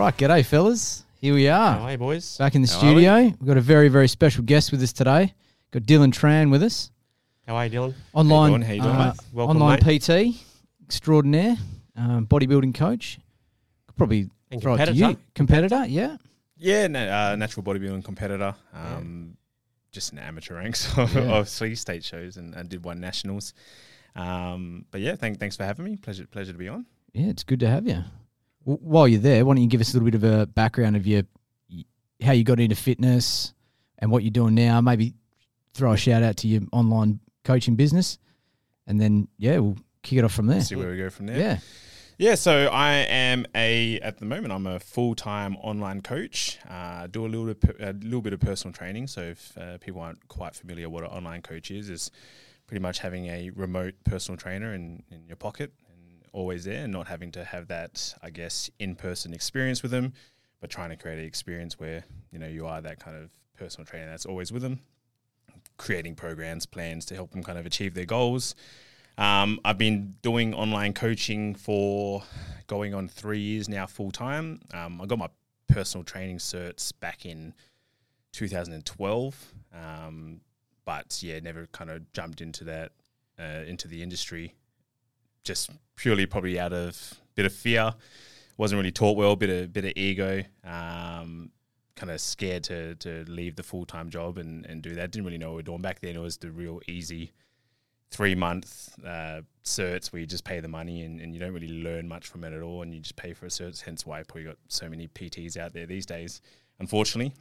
right, g'day, fellas. Here we are, How are you, boys? back in the How studio. We've got a very, very special guest with us today. Got Dylan Tran with us, How are you, Dylan? online, doing? How you doing, uh, mate? Welcome, online mate. PT extraordinaire, um, bodybuilding coach. Could Probably And throw it to competitor. you, competitor. Yeah, Yeah, na- uh, natural bodybuilding competitor. Um, Just in amateur ranks, of Yeah. obviously state shows, and, and did one nationals. Um, but yeah, thank, thanks for having me. Pleasure, pleasure to be on. yeah, it's good to have you. While you're there, why don't you give us a little bit of a background of your how you got into fitness and what you're doing now? Maybe throw a shout out to your online coaching business, and then yeah, we'll kick it off from there. See where we go from there. Yeah. Yeah, so I am a at the moment I'm a full time online coach. Uh, do a little bit, a little bit of personal training. So if uh, people aren't quite familiar what an online coach is, is pretty much having a remote personal trainer in, in your pocket always there, and not having to have that I guess in person experience with them, but trying to create an experience where you know you are that kind of personal trainer that's always with them, creating programs, plans to help them kind of achieve their goals. Um, I've been doing online coaching for going on three years now, full time. Um, I got my personal training certs back in 2012, um, but yeah, never kind of jumped into that uh, into the industry. Just purely probably out of bit of fear. Wasn't really taught well. Bit of bit of ego. Um, kind of scared to to leave the full time job and and do that. Didn't really know what we were doing back then. It was the real easy three month uh, certs where you just pay the money and, and you don't really learn much from it at all and you just pay for a cert. Hence why probably got so many PTs out there these days. Unfortunately,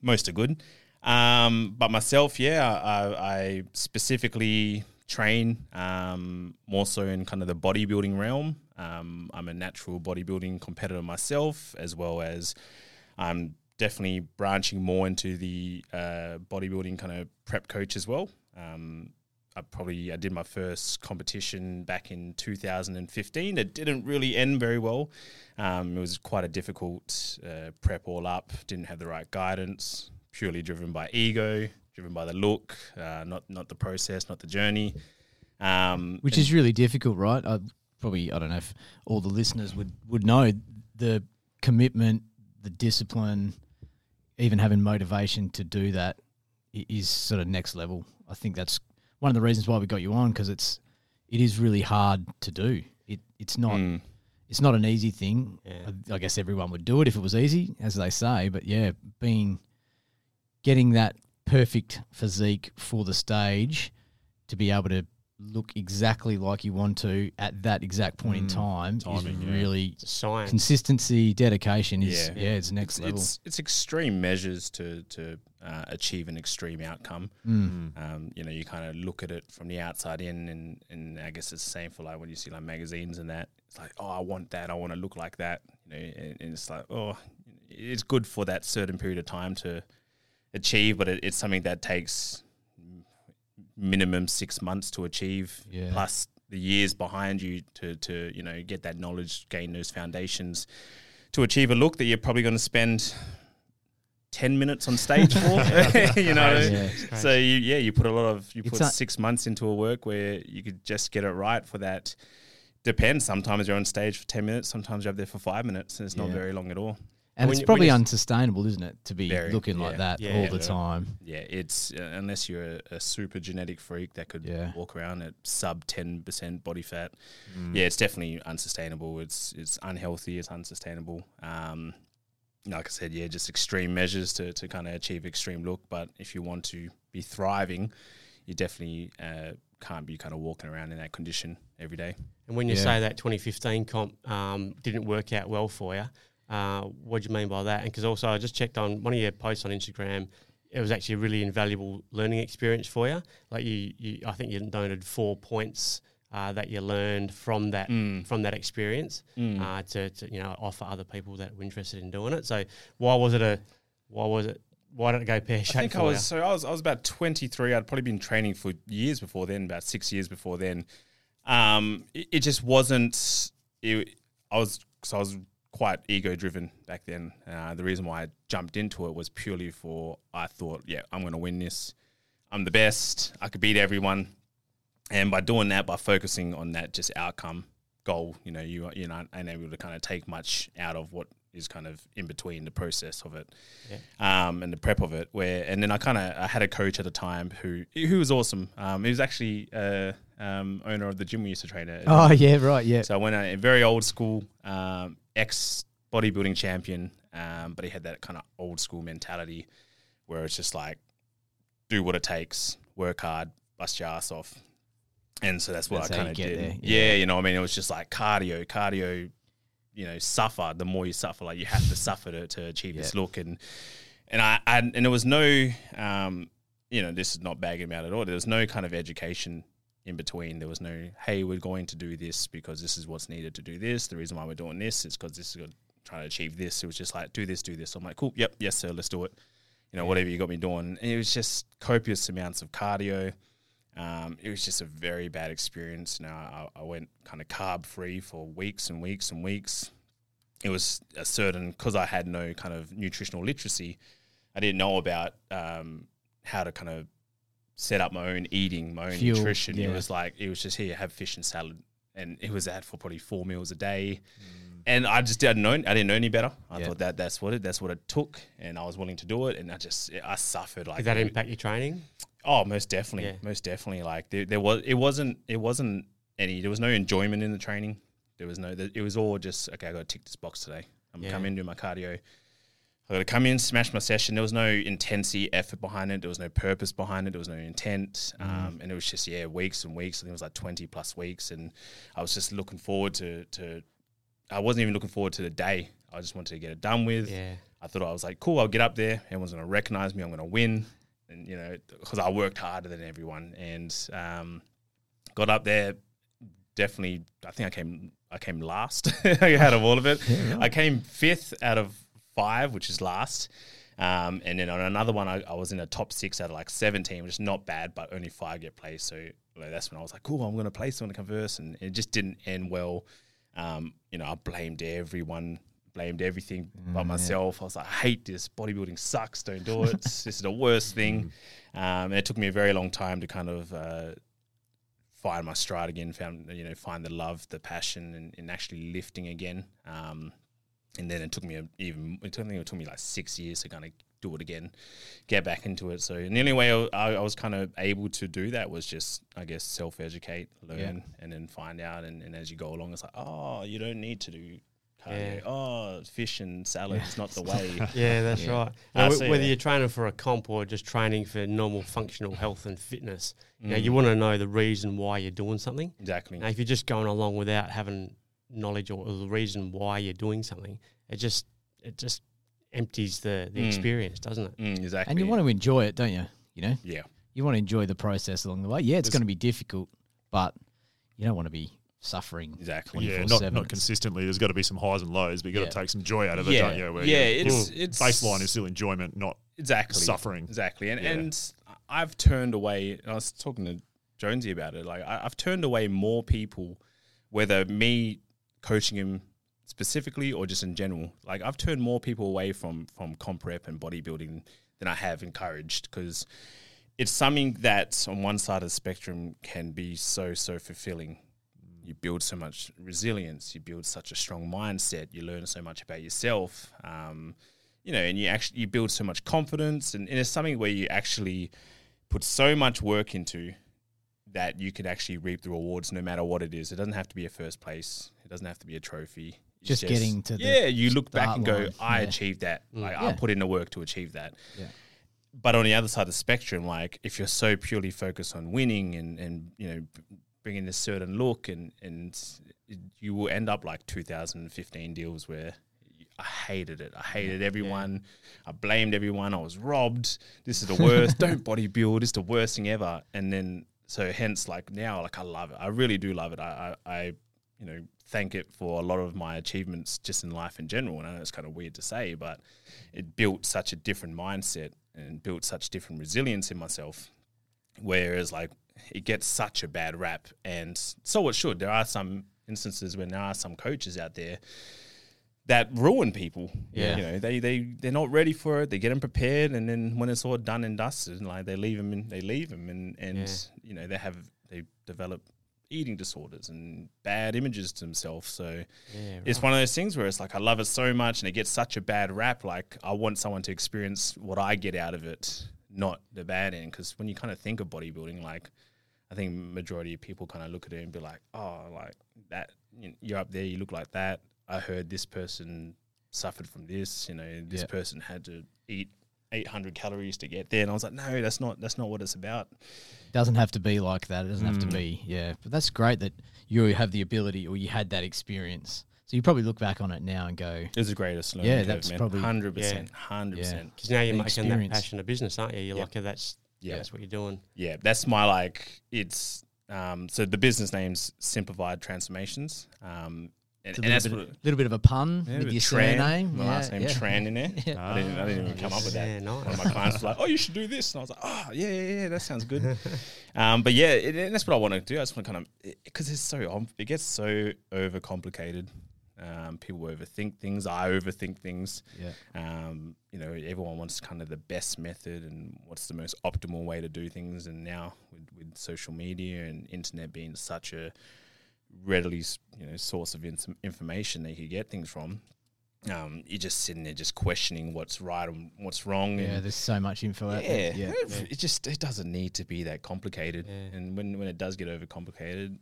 most are good. Um, but myself, yeah, I, I specifically train um, more so in kind of the bodybuilding realm. Um, I'm a natural bodybuilding competitor myself, as well as I'm definitely branching more into the uh, bodybuilding kind of prep coach as well. Um, I probably I did my first competition back in 2015. It didn't really end very well. Um, it was quite a difficult uh, prep all up. Didn't have the right guidance. Purely driven by ego, driven by the look, uh, not not the process, not the journey. Um, which is really difficult, right? I probably I don't know if all the listeners would would know the commitment, the discipline, even having motivation to do that is sort of next level. I think that's one of the reasons why we got you on because it's it is really hard to do. It it's not Mm. it's not an easy thing. Yeah. I, I guess everyone would do it if it was easy, as they say. But yeah, being getting that perfect physique for the stage to be able to look exactly like you want to at that exact point in Mm. time Timing, is really It's a science. consistency, dedication is yeah, Yeah. it's next it's, level. it's it's extreme measures to to uh, achieve an extreme outcome. Mm. Um, you know, you kind of look at it from the outside in, and, and I guess it's the same for like when you see like magazines and that. It's like, oh, I want that. I want to look like that. You know, and, and it's like, oh, it's good for that certain period of time to achieve, but it, it's something that takes minimum six months to achieve. Yeah. Plus the years behind you to to you know get that knowledge, gain those foundations to achieve a look that you're probably going to spend. 10 minutes on stage for you know Yeah. so you, yeah, you put a lot of you It's put six months into a work where you could just get it right for that. Depends. Sometimes you're on stage for ten minutes. Sometimes you're up there for five minutes, and it's not very long at all. And when it's you- probably you unsustainable, isn't it, to be Very, looking like that Yeah, all yeah. the time. Yeah, it's uh, unless you're a, a super genetic freak that could Yeah. walk around at sub ten percent body fat. Mm. Yeah, it's definitely unsustainable. It's it's unhealthy. It's unsustainable. Um, like I said, yeah, just extreme measures to to kind of achieve extreme look. But if you want to be thriving, you definitely uh, can't be kind of walking around in that condition every day. and when you Yeah. say that 2015 comp um, didn't work out well for you, uh, what do you mean by that? And because also I just checked on one of your posts on Instagram. It was actually a really invaluable learning experience for you. Like you, you I think you noted four points uh, that you learned from that Mm. from that experience Mm. uh, to, to you know offer other people that were interested in doing it. So why was it a why was it why did it go pear I shaped think I was so I was I was about twenty three. I'd probably been training for years before then, about six years before then. Um, it, it just wasn't. It, I was so I was quite ego driven back then. Uh, the reason why I jumped into it was purely for I thought, yeah, I'm going to win this. I'm the best. I could beat everyone. And by doing that, by focusing on that just outcome goal, you know, you you're not unable to kind of take much out of what is kind of in between the process of it Yeah. um, and the prep of it. Where and then I kind of I had a coach at the time who who was awesome. Um, he was actually uh, um, owner of the gym we used to train at. Oh yeah, right, yeah. So I went a very old school, um, ex bodybuilding champion, um, but he had that kind of old school mentality where it's just like, do what it takes, work hard, bust your ass off. And so that's what That's I kind of did. there, Yeah. yeah. you know, what I mean, it was just like cardio, cardio. You know, suffer. The more you suffer, like you have to suffer to, to achieve this look. And and I, I and there was no, um, you know, this is not bagging about at all. There was no kind of education in between. There was no, hey, we're going to do this because this is what's needed to do this. The reason why we're doing this is because this is trying to achieve this. It was just like, do this, do this. I'm like, cool, yep, yes, sir, let's do it. You know, whatever you got me doing. And it was just copious amounts of cardio. Um, it was just a very bad experience. Now I, I went kind of carb free for weeks and weeks and weeks. It was a certain because I had no kind of nutritional literacy. I didn't know about um, how to kind of set up my own eating, my own Fuel, nutrition. It was like it was just here, have fish and salad, and it was that for probably four meals a day. Mm. And I just didn't know. I didn't know any better. I Yeah. thought that that's what it that's what it took, and I was willing to do it. And I just I suffered like Did that impact your training? Oh, most definitely, Yeah. most definitely. Like there, there was, it wasn't, it wasn't any. There was no enjoyment in the training. There was no. It was all just okay. I got to tick this box today. I'm Yeah. coming in do my cardio. I got to come in, smash my session. There was no intensity, effort behind it. There was no purpose behind it. There was no intent, um, and it was just yeah, weeks and weeks. I think it was like twenty plus weeks, and I was just looking forward to to. I wasn't even looking forward to the day. I just wanted to get it done with. Yeah. I thought I was like, cool, I'll get up there. Everyone's going to recognize me. I'm going to win. And, you know, because I worked harder than everyone and um, got up there. Definitely, I think I came, I came last out of all of it. I came fifth out of five, which is last. Um, and then on another one, I, I was in a top six out of like 17, which is not bad, but only five get placed. So like, that's when I was like, cool, I'm going to place on to converse. And it just didn't end well. Um, you know, I blamed everyone, blamed everything but myself. I was like, I hate this. Bodybuilding sucks. Don't do it. this is the worst thing. Um, and it took me a very long time to kind of uh, find my stride again, found, you know, find the love, the passion and, and actually lifting again. Um, and then it took me a, even, it took, I think it took me like six years to kind of do it again, get back into it. So and the only way I, I was kind of able to do that was just, I guess, self educate, learn, and then find out. And, and as you go along, it's like, oh, you don't need to do cardio. Yeah. Oh, fish and salad is not the way. Yeah, that's Yeah. right. Now, see whether you're training for a comp or just training for normal functional health and fitness, you, know, Mm. you want to know the reason why you're doing something. exactly. Now, if you're just going along without having knowledge or, or the reason why you're doing something, it just it just empties the, the Mm. experience, doesn't it? Mm, exactly. And you want to enjoy it, don't you? You know, yeah. you want to enjoy the process along the way. Yeah, it's There's- going to be difficult, but you don't want to be suffering. Exactly. Yeah, not, 24/7. not consistently. There's got to be some highs and lows, but you got Yeah. to take some joy out of it, Yeah, don't you? Where yeah, you- it's it's baseline is still enjoyment, not exactly suffering. Exactly, and Yeah. and I've turned away. I was talking to Jonesy about it. Like I, I've turned away more people, whether me coaching him specifically or just in general. Like I've turned more people away from from comp prep and bodybuilding than I have encouraged because it's something that on one side of the spectrum can be so so fulfilling. You build so much resilience. You build such a strong mindset. You learn so much about yourself. Um, you know, and you actually you build so much confidence, and, and it's something where you actually put so much work into that you can actually reap the rewards no matter what it is. It doesn't have to be a first place. Doesn't have to be a trophy. It's Just getting to the yeah. You look back and go, line, I yeah. achieved that. Mm. Like I put in the work to achieve that. Yeah. But on the other side of the spectrum, like if you're so purely focused on winning and and you know bringing a certain look and and you will end up like 2015 deals where I hated it. I hated everyone. I blamed everyone. I was robbed. This is the worst. Don't bodybuild. It's the worst thing ever. And then so hence like now like I love it. I really do love it. I I, I you know thank it for a lot of my achievements just in life in general. And I know it's kind of weird to say, but it built such a different mindset and built such different resilience in myself. Whereas like it gets such a bad rap, and so it should. There are some instances when there are some coaches out there that ruin people. Yeah. you know they they they're not ready for it. They get them prepared, and then when it's all done and dusted, like they leave them and they leave them, and and Yeah. you know they have they develop eating disorders and bad images to himself. So Yeah, it's one of those things where it's like I love it so much and it gets such a bad rap. Like I want someone to experience what I get out of it, not the bad end. Because when you kind of think of bodybuilding, like I think majority of people kind of look at it and be like, oh, like that you- you're up there, you look like that. I heard this person suffered from this. You know, this Yeah. person had to eat 800 calories to get there, and I was like, no, that's not that's not what it's about. doesn't have to be like that. It doesn't have Mm. to be, yeah. But that's great that you have the ability or you had that experience. So you probably look back on it now and go, It was the greatest learning Yeah, that's man. probably- hundred percent, hundred percent. Because now you're the making that passion a business, aren't you? You're Yep. like, that's Yeah. that's what you're doing. Yeah, that's my like. It's um, so the business name's Simplified Transformations, um, and, it's a and that's little, what, bit, little bit of a pun yeah, with with your Tran, surname. my yeah, last name yeah. Tran in there. Yeah. I didn't, I didn't even come up with that. Yeah, nice. One of my clients was like, "Oh, you should do this," and I was like, "Oh, yeah, yeah, yeah, that sounds good." um, but yeah, it, and that's what I want to do. I just want to kind of because it's so um, it gets so overcomplicated. Um, people overthink things. I overthink things. Yeah. Um, you know, everyone wants kind of the best method and what's the most optimal way to do things. And now with, with social media and internet being such a readily, you know, source of ins- information that you could get things from, um, you're just sitting there just questioning what's right and what's wrong. Yeah, and there's so much info out yeah, there. Yeah. it just it doesn't need to be that complicated. Yeah. And when when it does get overcomplicated,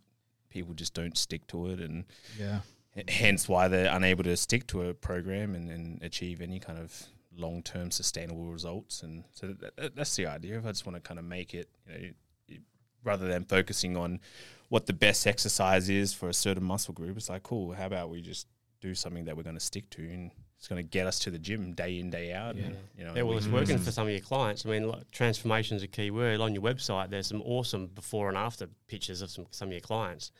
people just don't stick to it and Yeah. Hence why they're unable to stick to a program and, and achieve any kind of long-term sustainable results and so that, that, that's the idea if i just want to kind of make it you know rather than focusing on what the best exercise is for a certain muscle group it's like cool how about we just do something that we're going to stick to and it's going to get us to the gym day in day out and, you know Yeah, well, we it's working for some of your clients. I mean, like, transformation is a key word. On your website, there's some awesome before and after pictures of some some of your clients.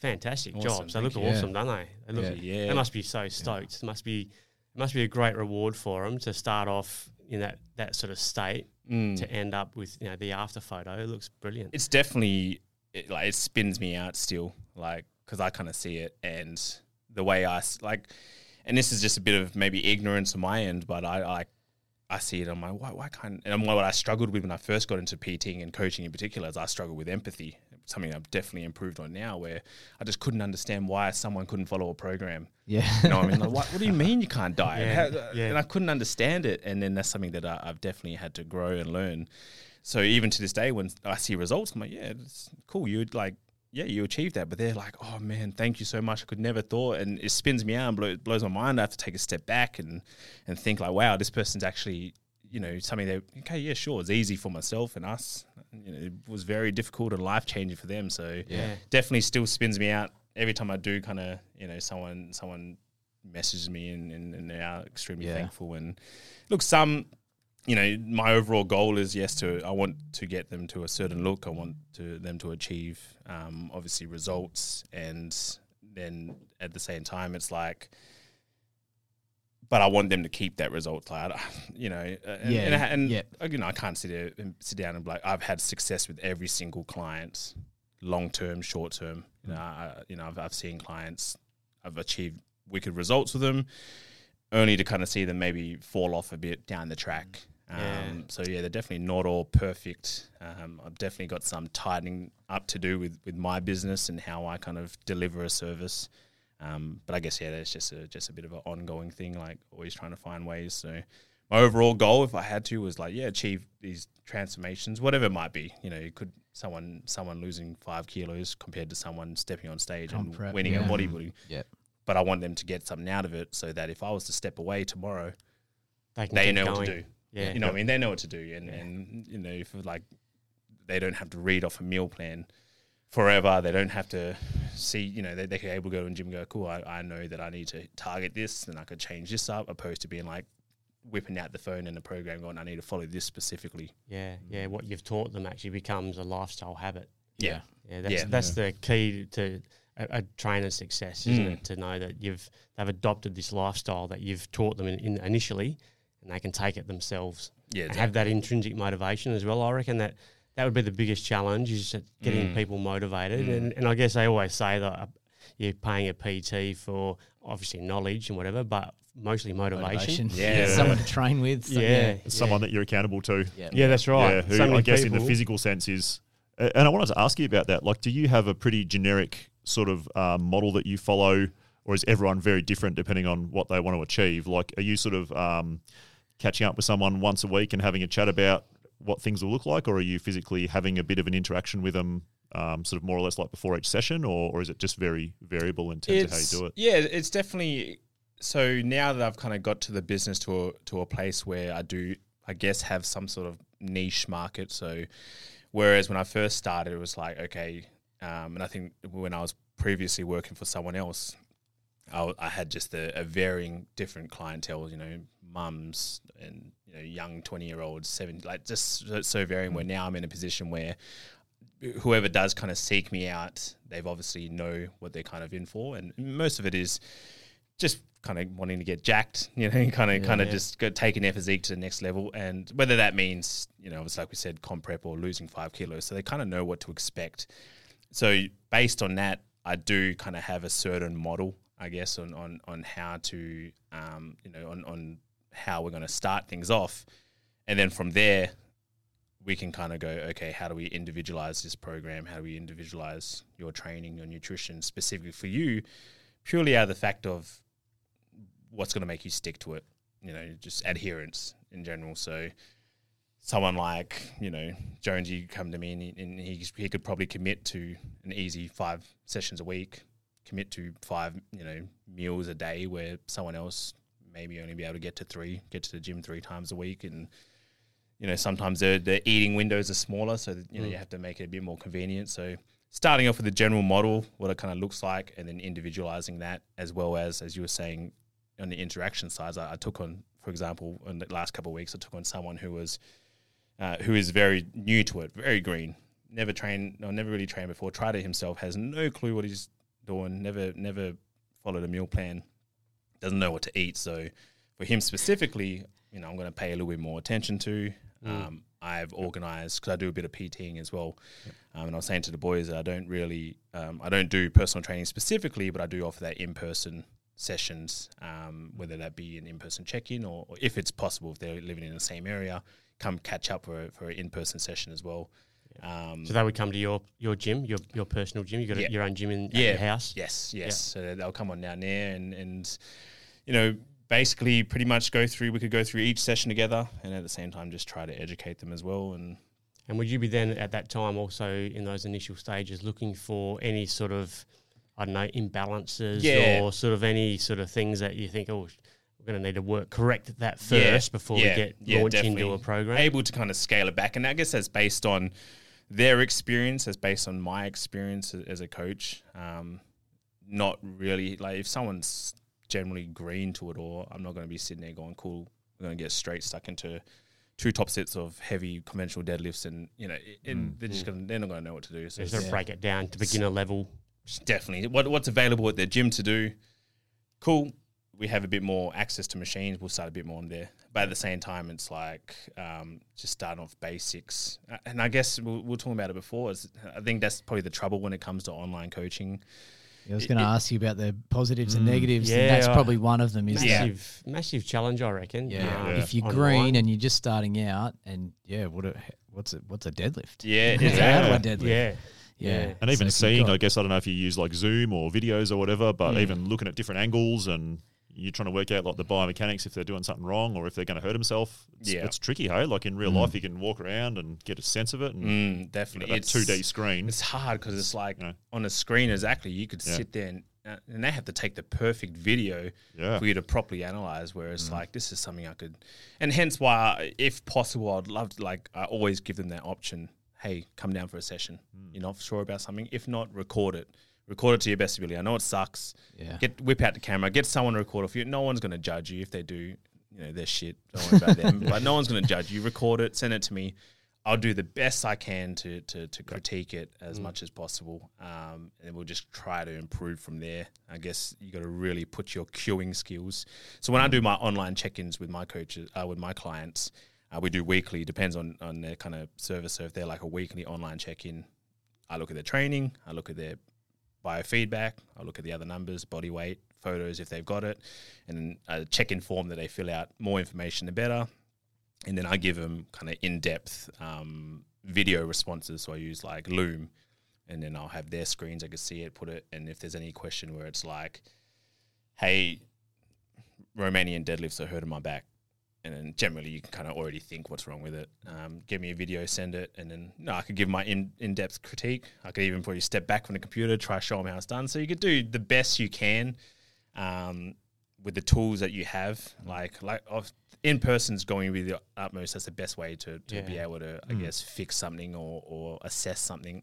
Fantastic Awesome, jobs. They look you. awesome, don't they? They look. Yeah. yeah They must be so stoked. It must be. It must be a great reward for them to start off in that that sort of state Mm. to end up with you know the after photo. It looks brilliant. it's definitely it, like it spins me out still like because i kind of see it and the way i like and this is just a bit of maybe ignorance on my end but i like I see it. I'm like, why, why can't? And what I struggled with when I first got into PTing and coaching in particular is I struggled with empathy. Something I've definitely improved on now, where I just couldn't understand why someone couldn't follow a program. Yeah. You know what I mean? Like, what, what do you mean you can't diet? Yeah, How- uh, yeah. And I couldn't understand it. And then that's something that I, I've definitely had to grow and learn. So even to this day, when I see results, I'm like, yeah, it's cool. You would like, yeah, you achieved that. But they're like, oh man, thank you so much. I could never thought. And it spins me out and blow, blows my mind. I have to take a step back and and think like, wow, this person's actually, you know, something that okay, yeah, sure, it's easy for myself and us. You know, it was very difficult and life changing for them. So Yeah. definitely still spins me out every time I do kind of you know someone someone messages me and, and, and they are extremely Yeah. thankful and look some you know my overall goal is yes to I want to get them to a certain look I want to them to achieve um, obviously results and then at the same time it's like but I want them to keep that result like you know uh, and, Yeah, and, I- and yeah. you know I can't sit there and sit down and be like I've had success with every single client long term, short term. You know, I, you know, I've, I've seen clients, I've achieved wicked results with them, only to kind of see them maybe fall off a bit down the track. Um, Yeah. So yeah, they're definitely not all perfect. Um, I've definitely got some tightening up to do with with my business and how I kind of deliver a service. Um, but I guess yeah, that's just a just a bit of an ongoing thing. Like always trying to find ways. So my overall goal, if I had to, was like yeah, achieve these transformations, whatever it might be. You know, you could someone someone losing five kilos compared to someone stepping on stage On and prep, winning yeah. at bodybuilding. Yeah. But I want them to get something out of it, so that if I was to step away tomorrow, They, they know going. what to do. Yeah. You know, what I mean, they know what to do, and Yeah. and you know, if like they don't have to read off a meal plan forever. They don't have to see, you know, they they can able to go to the gym and go, cool. I, I know that I need to target this, and I could change this up, opposed to being like whipping out the phone and the program, going, I need to follow this specifically. Yeah, yeah. What you've taught them actually becomes a lifestyle habit. Yeah, Yeah, that's Yeah. that's the key to a, a trainer's success, isn't Mm. it? To know that you've they've adopted this lifestyle that you've taught them in, in initially, and they can take it themselves. yeah, and have that intrinsic motivation as well. I reckon that that would be the biggest challenge is that getting Mm. people motivated. Mm. And, and I guess they always say that uh, you're paying a PT for obviously knowledge and whatever, but mostly motivation. Yeah. Someone to train with. so- Yeah, It's someone that you're accountable to. Yeah. Yeah, that's right. Yeah, who So I many guess in the physical sense is And I wanted to ask you about that. Like, do you have a pretty generic sort of uh, model that you follow, or is everyone very different depending on what they want to achieve? Like, are you sort of um, catching up with someone once a week and having a chat about what things will look like, or are you physically having a bit of an interaction with them, um, sort of more or less like before each session, or, or is it just very variable in terms of how you do it? Yeah, it's definitely. So now that I've kind of got to the business to a, to a place where I do, I guess, have some sort of niche market. So, whereas when I first started, it was like, okay, um, and I think when I was previously working for someone else, I, I had just a, a varying different clientele, you know, mums and you know young twenty year olds, seven, like just so, so varying. Where mm. now I'm in a position where whoever does kind of seek me out, they've obviously know what they're kind of in for, and most of it is just kind of wanting to get jacked, you know, kind of kind of yeah. just go taking their physique to the next level, and whether that means you know, it's like we said, comp prep or losing five kilos, so they kind of know what to expect. So based on that, I do kind of have a certain model, I guess, on on on how to, um, you know, on on how we're going to start things off, and then from there, we can kind of go, okay, how do we individualize this program? How do we individualize your training, your nutrition specifically for you, purely out of the fact of what's going to make you stick to it, you know, just adherence in general. So, someone like, you know, Jonesy come to me and, he, and he, he could probably commit to an easy five sessions a week, commit to five, you know, meals a day where someone else maybe only be able to get to three, get to the gym three times a week and you know sometimes the the eating windows are smaller, so that, you know you have to make it a bit more convenient. So starting off with a general model, what it kind of looks like, and then individualizing that as well as as you were saying on the interaction side. I, I took on, for example, in the last couple of weeks, I took on someone who was uh, who is very new to it, very green, never trained, no, never really trained before, tried it himself, has no clue what he's doing, never never followed a meal plan, doesn't know what to eat. So for him specifically, you know, I'm going to pay a little bit more attention to. Um, I've organized because I do a bit of PTing as well, um, and I was saying to the boys that I don't really, um, I don't do personal training specifically, but I do offer that in person sessions, um, whether that be an in person check in or, or if it's possible, if they're living in the same area, come catch up for, for an in person session as well. Um, So they would come to your your gym, your your personal gym. You got Yeah. your own gym in yeah, your house. Yes, yes. So they'll come on down there and and you know basically pretty much go through. We could go through each session together, and at the same time just try to educate them as well. And And would you be then at that time also in those initial stages looking for any sort of I don't know imbalances Yeah. or sort of any sort of things that you think oh we're going to need to work correct that Yeah, first before yeah, we get yeah, launched into a program. able to kind of scale it back. And I guess that's based on their experience, that's based on my experience as a coach. Um, not really like if someone's generally green to it all, I'm not going to be sitting there going, "Cool, we're going to get straight stuck into." Two top sets of heavy conventional deadlifts, and you know, and they're just gonna, they're not gonna know what to do. So So sort of break it down to beginner level. definitely what what's available at their gym to do. Cool. We have a bit more access to machines. We'll start a bit more on there, but at the same time, it's like um, just starting off basics. Uh, And I guess we will we're talking about it before. Is I think that's probably the trouble when it comes to online coaching. I was going to ask you about the positives and negatives, Yeah, and that's probably one of them. Is Yeah. that Massive, massive challenge, I reckon. yeah, um, if you're online. green and you're just starting out, and yeah, what a, what's a what's a deadlift? Yeah, How do I deadlift? yeah, yeah. And even So seeing, I guess, I don't know if you use like Zoom or videos or whatever, but Mm. even looking at different angles and you're trying to work out like the biomechanics if they're doing something wrong or if they're going to hurt himself. It's, Yeah. it's tricky, hey? Like in real life, you can walk around and get a sense of it. And Mm, definitely, that 2D screen. It's hard because it's like on a screen. Exactly, you could Yeah. sit there and, uh, and they have to take the perfect video Yeah. for you to properly analyze. Whereas Mm. like this is something I could, and hence why, if possible, I'd love to like I always give them that option. Hey, come down for a session. Mm. You're not sure about something. If not, record it. Record it to your best ability. I know it sucks. Yeah. Get whip out the camera. Get someone to record it for you. No one's going to judge you if they do. You know, they're shit. Don't worry about them. But no one's going to judge you. Record it. Send it to me. I'll do the best I can to to, to critique it as much as possible, um, and we'll just try to improve from there. I guess you got to really put your cueing skills. So when I do my online check-ins with my coaches, uh, with my clients, uh, we do weekly. Depends on on their kind of service. So if they're like a weekly online check-in, I look at their training, I look at their biofeedback, I look at the other numbers, body weight, photos if they've got it, and a check-in form that they fill out. More information, the better and then I give them kind of in depth um, video responses. So I use like Loom, and then I'll have their screens. I can see it, put it, and if there's any question where it's like, "Hey, Romanian deadlifts are hurting my back," and then generally you can kind of already think what's wrong with it. Um, give me a video, send it, and then no, I could give my in in depth critique. I could even probably step back from the computer, try show them how it's done. So you could do the best you can um, with the tools that you have. Like like of in person's going with the utmost. That's the best way to, to be able to, I guess, fix something or, or assess something.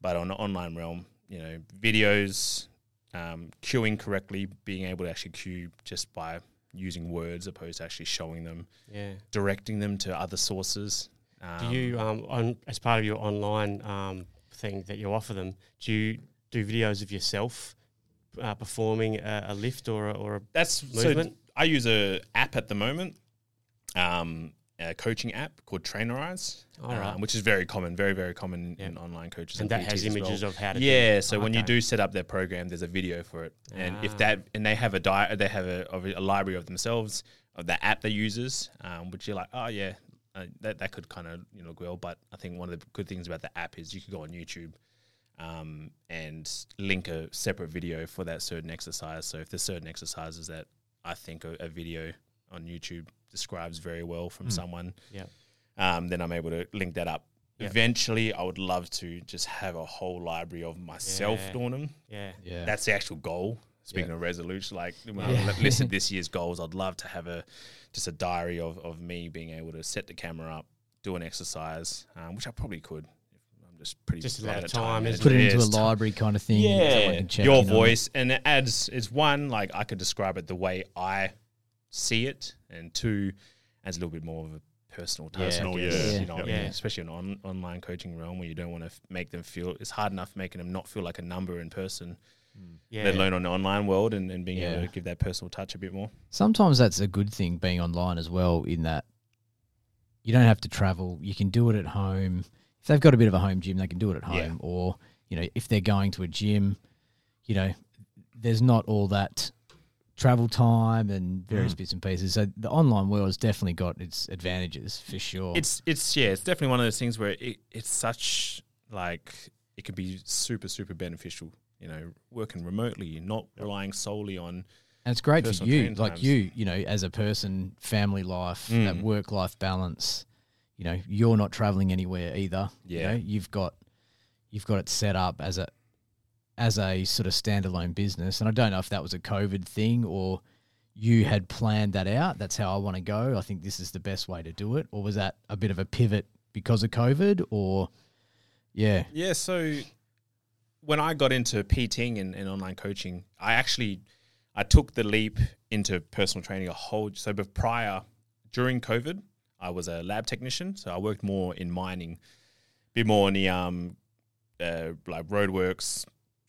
But on the online realm, you know, videos, um, cueing correctly, being able to actually cue just by using words opposed to actually showing them, Yeah. directing them to other sources. Do Um, you, um, on as part of your online um, thing that you offer them, do you do videos of yourself uh, performing a, a lift or a, or a That's movement? So I use a app at the moment, um, a coaching app called Trainerize, right. um, which is very common, very very common Yeah. in online coaches. and that PTs has as well. images of how to do Yeah, so when you do set up their program, there's a video for it, and if Ah. that and they have a di- they have a, a library of themselves of the app they uses, um, which you're like, oh yeah, uh, that that could kind of you know well. But I think one of the good things about the app is you could go on YouTube. Um, and link a separate video for that certain exercise. So if there's certain exercises that I think a, a video on YouTube describes very well from someone, Yeah. um, then I'm able to link that up. Yeah. Eventually, I would love to just have a whole library of myself Yeah. doing them. Yeah. Yeah. That's the actual goal. Speaking Yeah. of resolution, like when Yeah. I listed this year's goals, I'd love to have a just a diary of, of me being able to set the camera up, do an exercise, um, which I probably could. I'm just pretty Just a lot of at time, isn't Put it Yeah, into a library kind of thing. yeah, can check your in on voice, and it adds. It's one like I could describe it the way I see it, and two, adds a little bit more of a personal touch. I Personal, guess, yeah. You know, what I mean? especially in on, online coaching realm where you don't want to f- make them feel. It's hard enough making them not feel like a number in person, mm. Yeah. let alone on the online world, and, and being able to give that personal touch a bit more. Sometimes that's a good thing being online as well, in that you don't have to travel. You can do it at home. If they've got a bit of a home gym, they can do it at home. Yeah. Or, you know, if they're going to a gym, you know, there's not all that travel time and various Mm. bits and pieces. So the online world has definitely got its advantages for sure. It's it's yeah, it's definitely one of those things where it, it's such like it could be super super beneficial. You know, working remotely, not relying solely on And it's great for you, like times. you, you know, as a person, family life, that Mm. work life balance. You know, you're not traveling anywhere either. You Yeah. know, you've got you've got it set up as a as a sort of standalone business. And I don't know if that was a COVID thing or you had planned that out. That's how I want to go. I think this is the best way to do it. Or was that a bit of a pivot because of COVID? Or yeah. Yeah, so when I got into PTing and, and online coaching, I actually I took the leap into personal training a whole so but prior during COVID, I was a lab technician, so I worked more in mining, a bit more in the um uh, like roadworks,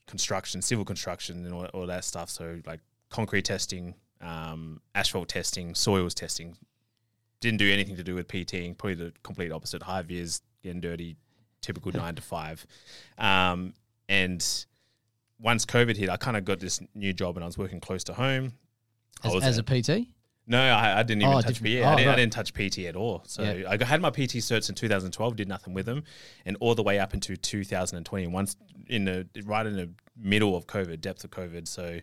construction, civil construction and all, all that stuff. So like concrete testing, um, asphalt testing, soils testing. Didn't do anything to do with PTing, probably the complete opposite. High vis, getting dirty, typical nine to five. Um, and once COVID hit, I kind of got this new job and I was working close to home. As, as a PT? No, I, I didn't even Oh, touch different- PT. I, oh, didn't, I didn't touch PT at all. So Yeah. I had my PT certs in 2012, did nothing with them, and all the way up into 2020. Once in the right in the middle of COVID, depth of COVID. So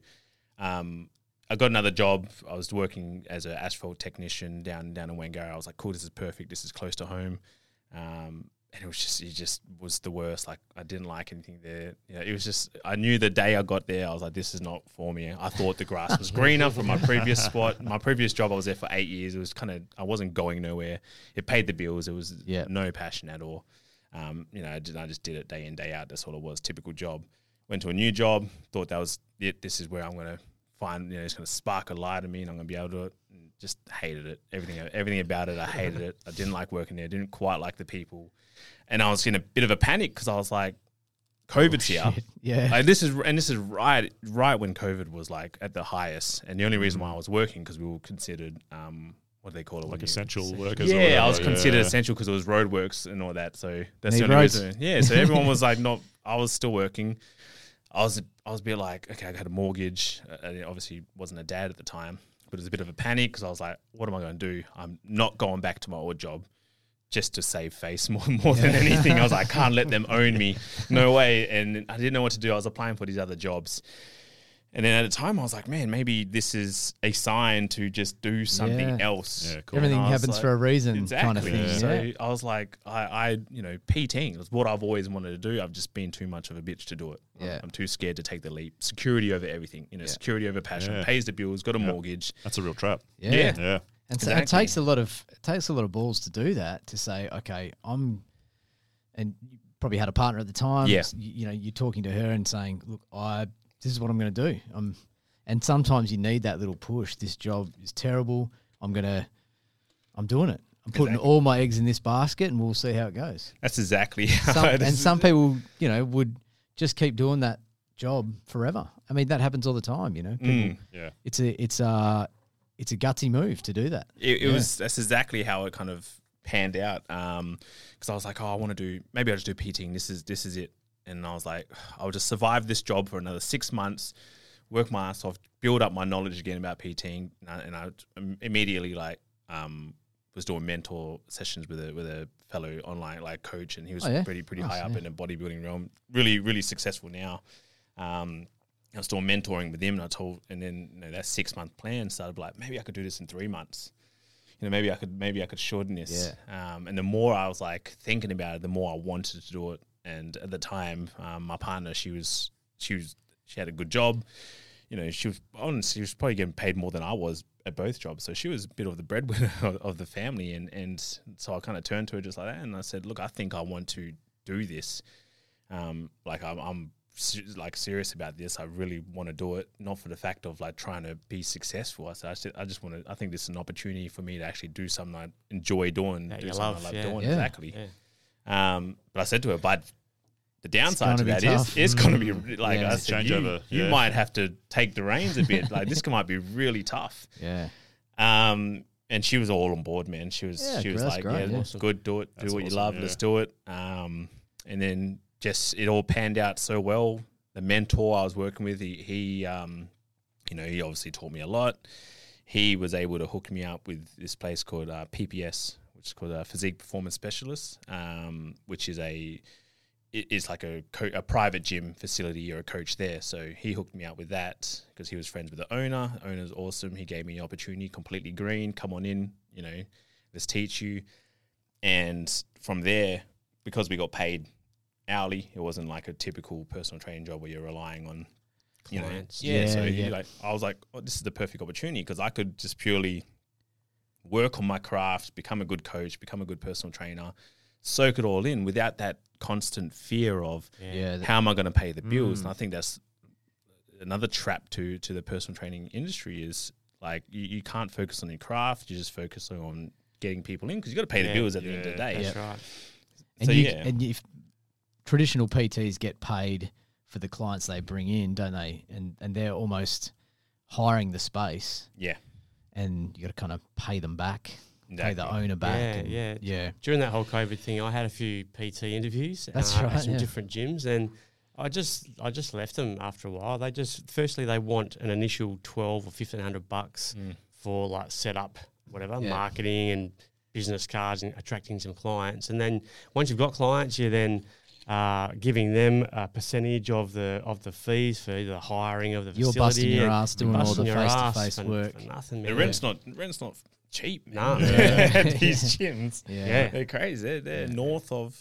um, I got another job. I was working as an asphalt technician down down in Wangara. I was like, cool, this is perfect. This is close to home. Um, and it was just it just was the worst. Like I didn't like anything there. You know, it was just I knew the day I got there, I was like, this is not for me. I thought the grass was greener from my previous spot. My previous job, I was there for eight years. It was kind of I wasn't going nowhere. It paid the bills. It was Yeah. no passion at all. Um, you know, I, did, I just did it day in day out. That's all it was. Typical job. Went to a new job. Thought that was it. This is where I'm gonna find. You know, it's gonna spark a light in me, and I'm gonna be able to. Do it. And just hated it. Everything. Everything about it. I hated it. I didn't like working there. I Didn't quite like the people, and I was in a bit of a panic because I was like, COVID's here. Shit. Yeah. Like this is and this is right right when COVID was like at the highest, and the only reason why I was working because we were considered um what do they call it when like you- essential workers. or yeah, I was considered yeah. essential because it was roadworks and all that. So that's Need the only roads. reason. Yeah, so everyone was like, not. I was still working. I was I was a bit like, okay, I had a mortgage. Uh, and obviously, wasn't a dad at the time, but it was a bit of a panic because I was like, what am I going to do? I'm not going back to my old job. just to save face more more than anything. I was like, I can't let them own me, no way. And I didn't know what to do. I was applying for these other jobs. And then at the time, I was like, man, maybe this is a sign to just do something Yeah. else. Yeah, cool. Everything And I was happens like- for a reason, Exactly. kind of thing. Yeah. So I was like, I, I, you know, PTing was what I've always wanted to do. I've just been too much of a bitch to do it. I'm- Yeah. I'm too scared to take the leap. Security over everything. You know, security over passion. Yeah. Pays the bills. Got a Yeah. mortgage. That's a real trap. yeah. Yeah. Yeah. And so it takes a lot of it takes a lot of balls to do that. To say, okay, I'm, and you probably had a partner at the time. Yeah. You, you know, you're talking to her and saying, look, I this is what I'm going to do. Um, and sometimes you need that little push. This job is terrible. I'm gonna, I'm doing it. I'm putting Exactly. all my eggs in this basket, and we'll see how it goes. That's exactly how Some, and some people, you know, would just keep doing that job forever. I mean, that happens all the time. You know, people, Mm. Yeah. it's a it's a it's a gutsy move to do that. It, it Yeah. was that's exactly how it kind of panned out. Um, because I was like, oh, I want to do maybe I'll just do PTing. This is this is it. And I was like, I'll just survive this job for another six months, work my ass off, build up my knowledge again about PTing, and I, and I immediately like um was doing mentor sessions with a with a fellow online like coach, and he was Oh, yeah? pretty pretty Nice, high up yeah. in the bodybuilding realm, really really successful now. Um, I was doing mentoring with him, and I told, and then you know, that six month plan started like maybe I could do this in three months. You know, maybe I could maybe I could shorten this. Um, and the more I was like thinking about it, the more I wanted to do it. And at the time, um, my partner, she was she was she had a good job. You know, she was honestly, she was probably getting paid more than I was at both jobs. So she was a bit of the breadwinner of, of the family. And and so I kind of turned to her just like that, and I said, look, I think I want to do this. Um, like I'm, I'm like serious about this. I really want to do it, not for the fact of like trying to be successful. I said, I just, I just want to. I think this is an opportunity for me to actually do something I enjoy doing, That do you something love, I love yeah. doing. Yeah. Exactly. Yeah. Um, but I said to her, but the downside to gonna that be is tough. it's going to be like Yeah. I It's said, a you, changeover, you yeah. might have to take the reins a bit. like this might be really tough. Yeah. Um, and she was all on board, man. She was Yeah, she was that's like, great, yeah, yeah. it's good, do it, do That's what you love, yeah. let's do it. Um, and then just it all panned out so well. The mentor I was working with, he, he um, you know, he obviously taught me a lot. He was able to hook me up with this place called uh, PPS, which is called a Physique Performance Specialist, um, which is a it is like a co- a private gym facility. You're a coach there, so he hooked me up with that because he was friends with the owner. The owner's awesome. He gave me the opportunity, completely green. Come on in, you know, let's teach you. And from there, because we got paid hourly, it wasn't like a typical personal training job where you're relying on you know, Clients. yeah. so Yeah, he, like, I was like, oh, this is the perfect opportunity because I could just purely work on my craft, become a good coach, become a good personal trainer, soak it all in without that constant fear of Yeah. how am I going to pay the bills? Mm. And I think that's another trap to to the personal training industry is like you, you can't focus on your craft, you just focus on getting people in because you've got to pay the Yeah, bills at the end of the day. That's right. and so, you, yeah. and if traditional PTs get paid for the clients they bring in, don't they? And and they're almost hiring the space, Yeah, and you got to kind of pay them back, pay the owner back. Yeah, yeah. yeah. During that whole COVID thing, I had a few PT interviews. That's uh, right, At some yeah. different gyms, and I just I just left them after a while. They just firstly they want an initial twelve or fifteen hundred bucks Mm. for like setup, whatever, Yeah. marketing and business cards and attracting some clients. And then once you've got clients, you're then uh, giving them a percentage of the of the fees for the hiring of the You're facility. busting your ass doing you're all the face-to-face work. For nothing, The man. rent's not rent's not cheap. Nah. man. Yeah. these gyms. Yeah. Yeah. They're crazy. They're, they're Yeah. north of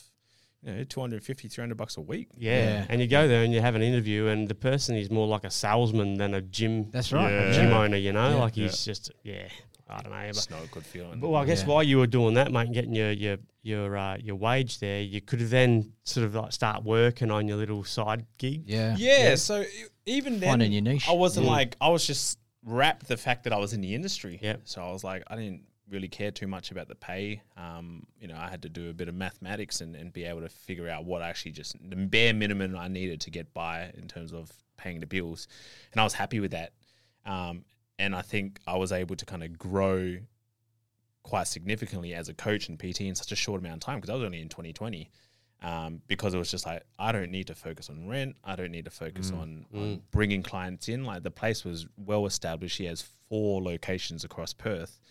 you know 250 300 bucks a week. Yeah. Yeah. and you go there and you have an interview, and the person is more like a salesman than a gym That's right. Yeah. a gym owner. You know, Yeah. like he's just yeah. I don't know, but, It's not a good feeling. but well, I guess Yeah. while you were doing that, mate, and getting your your your uh, your wage there, you could have then sort of like start working on your little side gig. Yeah. yeah, so e- even then Finding your niche. I wasn't Yeah. like I was just wrapped the fact that I was in the industry. Yeah. So I was like I didn't really care too much about the pay. Um, you know, I had to do a bit of mathematics and, and be able to figure out what actually just the bare minimum I needed to get by in terms of paying the bills. And I was happy with that. Um, and I think I was able to kind of grow quite significantly as a coach and PT in such a short amount of time because I was only in 2020. Um, because it was just like I don't need to focus on rent. I don't need to focus on, on bringing clients in. Like the place was well established. He has four locations across Perth,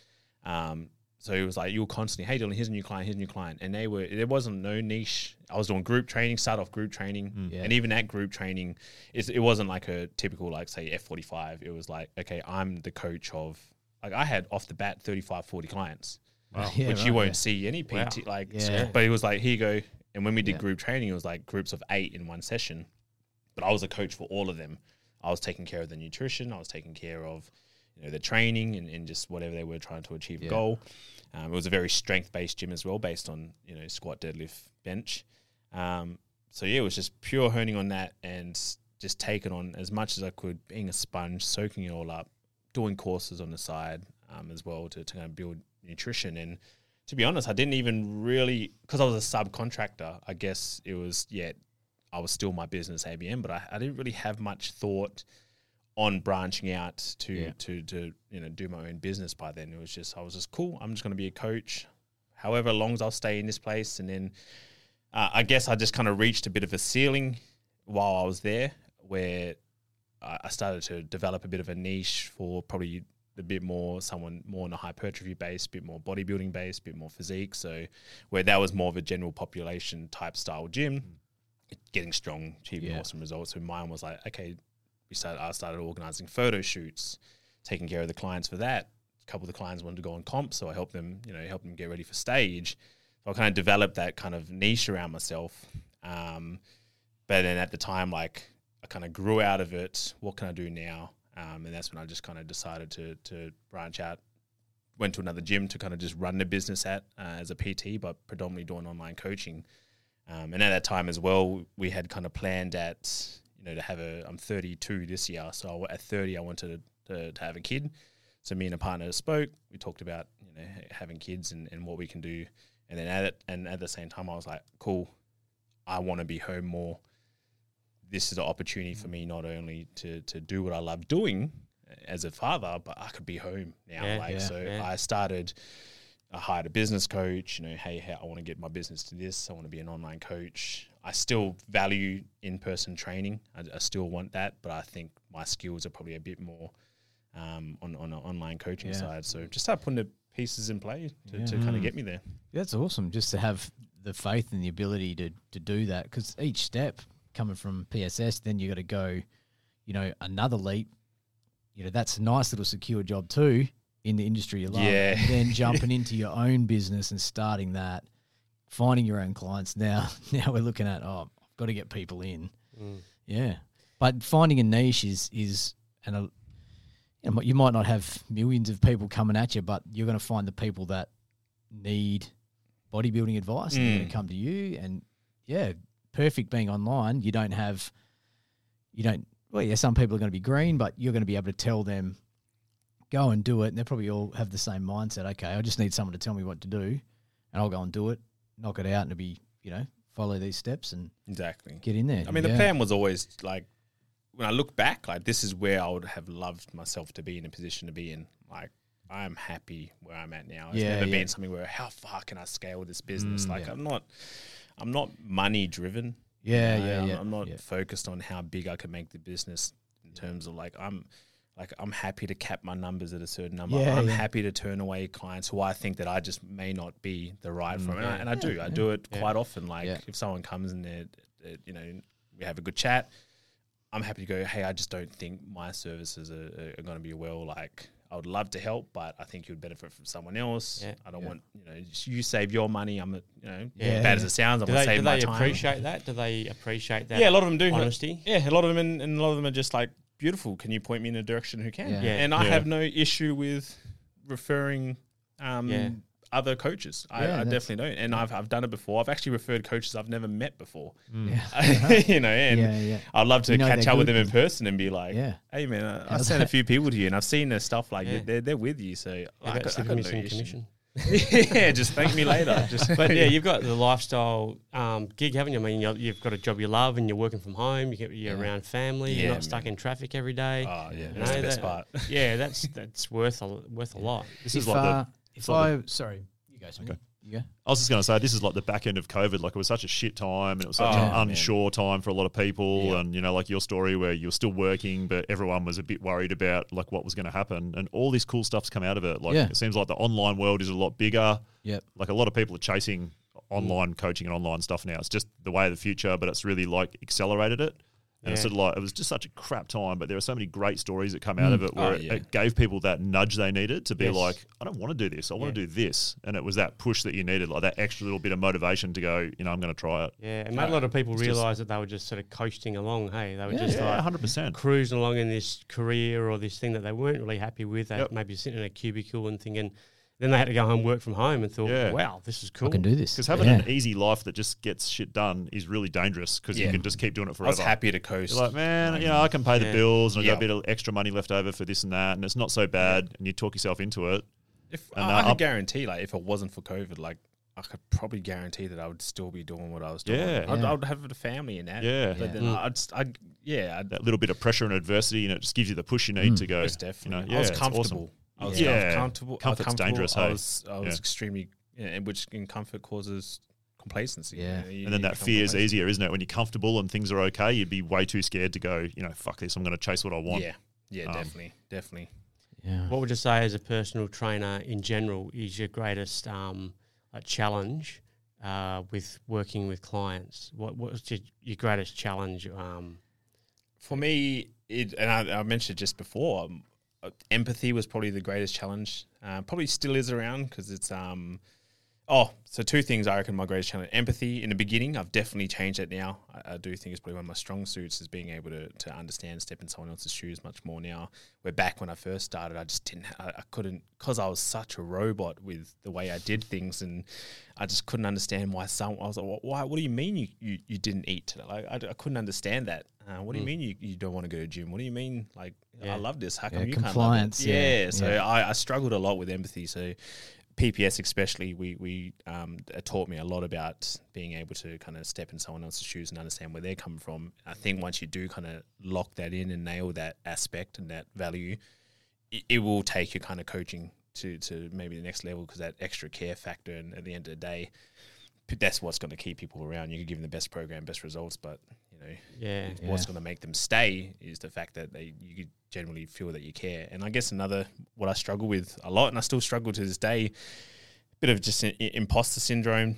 um, so it was like you were constantly, hey Dylan, here's a new client, here's a new client, and they were there wasn't no niche. I was doing group training, start off group training, mm. Yeah. and even that group training, it's, it wasn't like a typical like say F forty five. It was like okay, I'm the coach of like I had off the bat 35, 40 clients, Yeah, which right, you won't yeah. see any PT Wow. like. Yeah. But it was like here you go, and when we did Yeah. group training, it was like groups of eight in one session, but I was a coach for all of them. I was taking care of the nutrition. I was taking care of you know the training and, and just whatever they were trying to achieve Yeah. a goal. Um, it was a very strength based gym as well, based on you know squat, deadlift, bench. Um, so yeah, it was just pure honing on that and just taking on as much as I could, being a sponge, soaking it all up, doing courses on the side um, as well to, to kind of build nutrition. And to be honest, I didn't even really because I was a subcontractor. I guess it was yeah, I was still my business ABM, but I, I didn't really have much thought on branching out to Yeah. to to you know do my own business by then. It was just I was just cool. I'm just going to be a coach, however long as I'll stay in this place, and then uh, I guess I just kind of reached a bit of a ceiling while I was there, where I, started to develop a bit of a niche for probably a bit more someone more on a hypertrophy base, a bit more bodybuilding base, a bit more physique. So where that was more of a general population type style gym, getting strong, achieving Yeah. awesome results. So mine was like, okay, we started. I started organizing photo shoots, taking care of the clients for that. A couple of the clients wanted to go on comp, so I helped them, you know, help them get ready for stage. So I kind of developed that kind of niche around myself. Um, but then at the time, like I kind of grew out of it. What can I do now? Um, and that's when I just kind of decided to to branch out. Went to another gym to kind of just run the business at uh, as a PT, but predominantly doing online coaching. Um, and at that time as well, we had kind of planned at you know to have a. I'm 32 this year, so at 30 I wanted to, to have a kid. So me and a partner spoke. We talked about you know having kids and, and what we can do. And then at it, and at the same time, I was like, cool. I want to be home more. This is an opportunity for me not only to to do what I love doing eh, as a father, but I could be home now. Yeah, like yeah, so, yeah. I started. I hired a business coach. You know, hey, hey I want to get my business to this. I want to be an online coach. I still value in person training. I, I still want that, but I think my skills are probably a bit more um, on on an online coaching Yeah. side. So just start putting the pieces in play to, Yeah. to kind of get me there. That's awesome. Just to have the faith and the ability to to do that, because each step coming from PSS, then you got to go, you know, another leap. You know, that's a nice little secure job too in the industry you love. Yeah. And then jumping into your own business and starting that, finding your own clients. Now, now we're looking at oh, I've got to get people in. Mm. Yeah, but finding a niche is is and a, you, know, you might not have millions of people coming at you, but you're going to find the people that need bodybuilding advice. And they're going Mm. to come to you, and yeah, perfect being online. You don't have, you don't. Well, yeah, some people are going to be green, but you're going to be able to tell them, go and do it. And they probably all have the same mindset. Okay, I just need someone to tell me what to do, and I'll go and do it, knock it out, and it'll be you know follow these steps and Exactly. get in there. I mean, the plan was always like when I look back, like this is where I would have loved myself to be in a position to be in. Like I'm happy where I'm at now. It's Yeah, never yeah. been something where how far can I scale this business? Mm, like yeah. I'm not, I'm not money driven. Yeah, you know, yeah, I'm, yeah. I'm not yeah. focused on how big I can make the business in terms of like I'm. Like I'm happy to cap my numbers at a certain number. Yeah, I'm yeah. happy to turn away clients who I think that I just may not be the right for. Mm. 'em. And, I, Yeah. and I do. I do it Yeah. quite often. Like Yeah. if someone comes and they're, they're, uh, you know, we have a good chat, I'm happy to go. Hey, I just don't think my services are, are going to be well. Like I would love to help, but I think you'd benefit from someone else. Yeah. I don't Yeah. want you know you save your money. I'm a, you know Yeah. as bad as it sounds. I'm Do gonna they, save do my they time. appreciate that? Do they appreciate that? Yeah, a lot of them do. Honesty. Yeah, a lot of them, and, and a lot of them are just like beautiful. Can you point me in a direction who can? Yeah. Yeah. And I Yeah. have no issue with referring um, Yeah. other coaches. I, Yeah, I definitely don't. And I've, I've done it before. I've actually referred coaches I've never met before. Yeah. you know, and yeah, yeah, I'd love to You know catch up with them in person and be like, yeah. hey man, I, I How's sent a few people to you and I've seen their stuff. Like Yeah. they're, they're with you. So Yeah, I that's got, I the got no issue. commission. yeah, just thank me later. Just but yeah, you've got the lifestyle um, gig, haven't you? I mean, you're, you've got a job you love, and you're working from home. You get you're Yeah. around family. Yeah, you're not stuck in traffic every day. oh yeah, You that's know, the best that- part. yeah, that's that's worth a worth a lot. This if is like uh, the if like I sorry, you guys. Okay. Go. I was just going to say, this is like the back end of COVID. Like it was such a shit time, and it was such Oh, an man. unsure time for a lot of people. Yeah. And you know, like your story where you're still working, but everyone was a bit worried about like what was going to happen. And all this cool stuff's come out of it. Like Yeah. it seems like the online world is a lot bigger. Yep. Like a lot of people are chasing online coaching and online stuff now. It's just the way of the future, but it's really like accelerated it. And it's sort of like it was just such a crap time, but there are so many great stories that come out of mm. it where Oh, it, yeah. it gave people that nudge they needed to be Yes. like, I don't want to do this. I want Yeah. to do this. And it was that push that you needed, like that extra little bit of motivation to go, you know, I'm going to try it. Yeah, and made a lot of people realise that they were just sort of coasting along. Hey, they were Yeah. just Yeah, like 100%. cruising along in this career or this thing that they weren't really happy with. They Yep. maybe sitting in a cubicle and thinking. Then they had to go home, work from home, and thought, Yeah. "Wow, this is cool." I can do this. Because having Yeah. an easy life that just gets shit done is really dangerous because you can just keep doing it forever. I forever. was happy to coast. You're like, man, you know, I can pay the Yeah. bills and I got a bit of extra money left over for this and that, and it's not so bad. And you talk yourself into it. If And, I, I could I'll- guarantee, like, if it wasn't for COVID, like, I could probably guarantee that I would still be doing what I was doing. Yeah. I'd, Yeah. I'd have a family in that. Yeah. but Yeah. then Mm. I'd, st- I'd, yeah, I'd, That little bit of pressure and adversity, and it just gives you the push you need Mm. to go. most definitely. You know, I was yeah, it's awesome. comfortable. I was Yeah. comfortable. Comfort's comfortable. dangerous, I hey? was, I was Yeah. extremely, yeah, and which in comfort causes complacency. Yeah. You- And then that fear is easier, isn't it? When you're comfortable and things are okay, you'd be way too scared to go, you know, fuck this, I'm going to chase what I want. Yeah, yeah, Um, definitely, definitely. Yeah. What would you say as a personal trainer in general is your greatest um, like challenge uh, with working with clients? What what's your, your greatest challenge? Um, For me, it, and I, I mentioned it just before, um, uh, empathy was probably the greatest challenge. Uh, probably still is around because it's um. Oh, so two things I reckon my greatest challenge: empathy. In the beginning, I've definitely changed it now. I, I do think it's probably one of my strong suits is being able to, to understand, step in someone else's shoes much more now. Where back when I first started, I just didn't, I, I couldn't, because I was such a robot with the way I did things, and I just couldn't understand why some. I was like, "Wh- why? What do you mean you, you, you didn't eat today? Like I, I couldn't understand that. Uh, what do you mean you, you don't want to go to gym? What do you mean like Yeah. I love this? How Yeah, you compliance, can't yeah, Yeah. So. I, I struggled a lot with empathy. So PPS especially, we we um, taught me a lot about being able to kind of step in someone else's shoes and understand where they're coming from. I think once you do kind of lock that in and nail that aspect and that value, it, it will take your kind of coaching to to maybe the next level because that extra care factor. And at the end of the day, that's what's going to keep people around. You can give them the best program, best results, but you know yeah, what's Yeah. going to make them stay is the fact that they you generally feel that you care. And I guess another what I struggle with a lot, and I still struggle to this day, a bit of just i- i- imposter syndrome.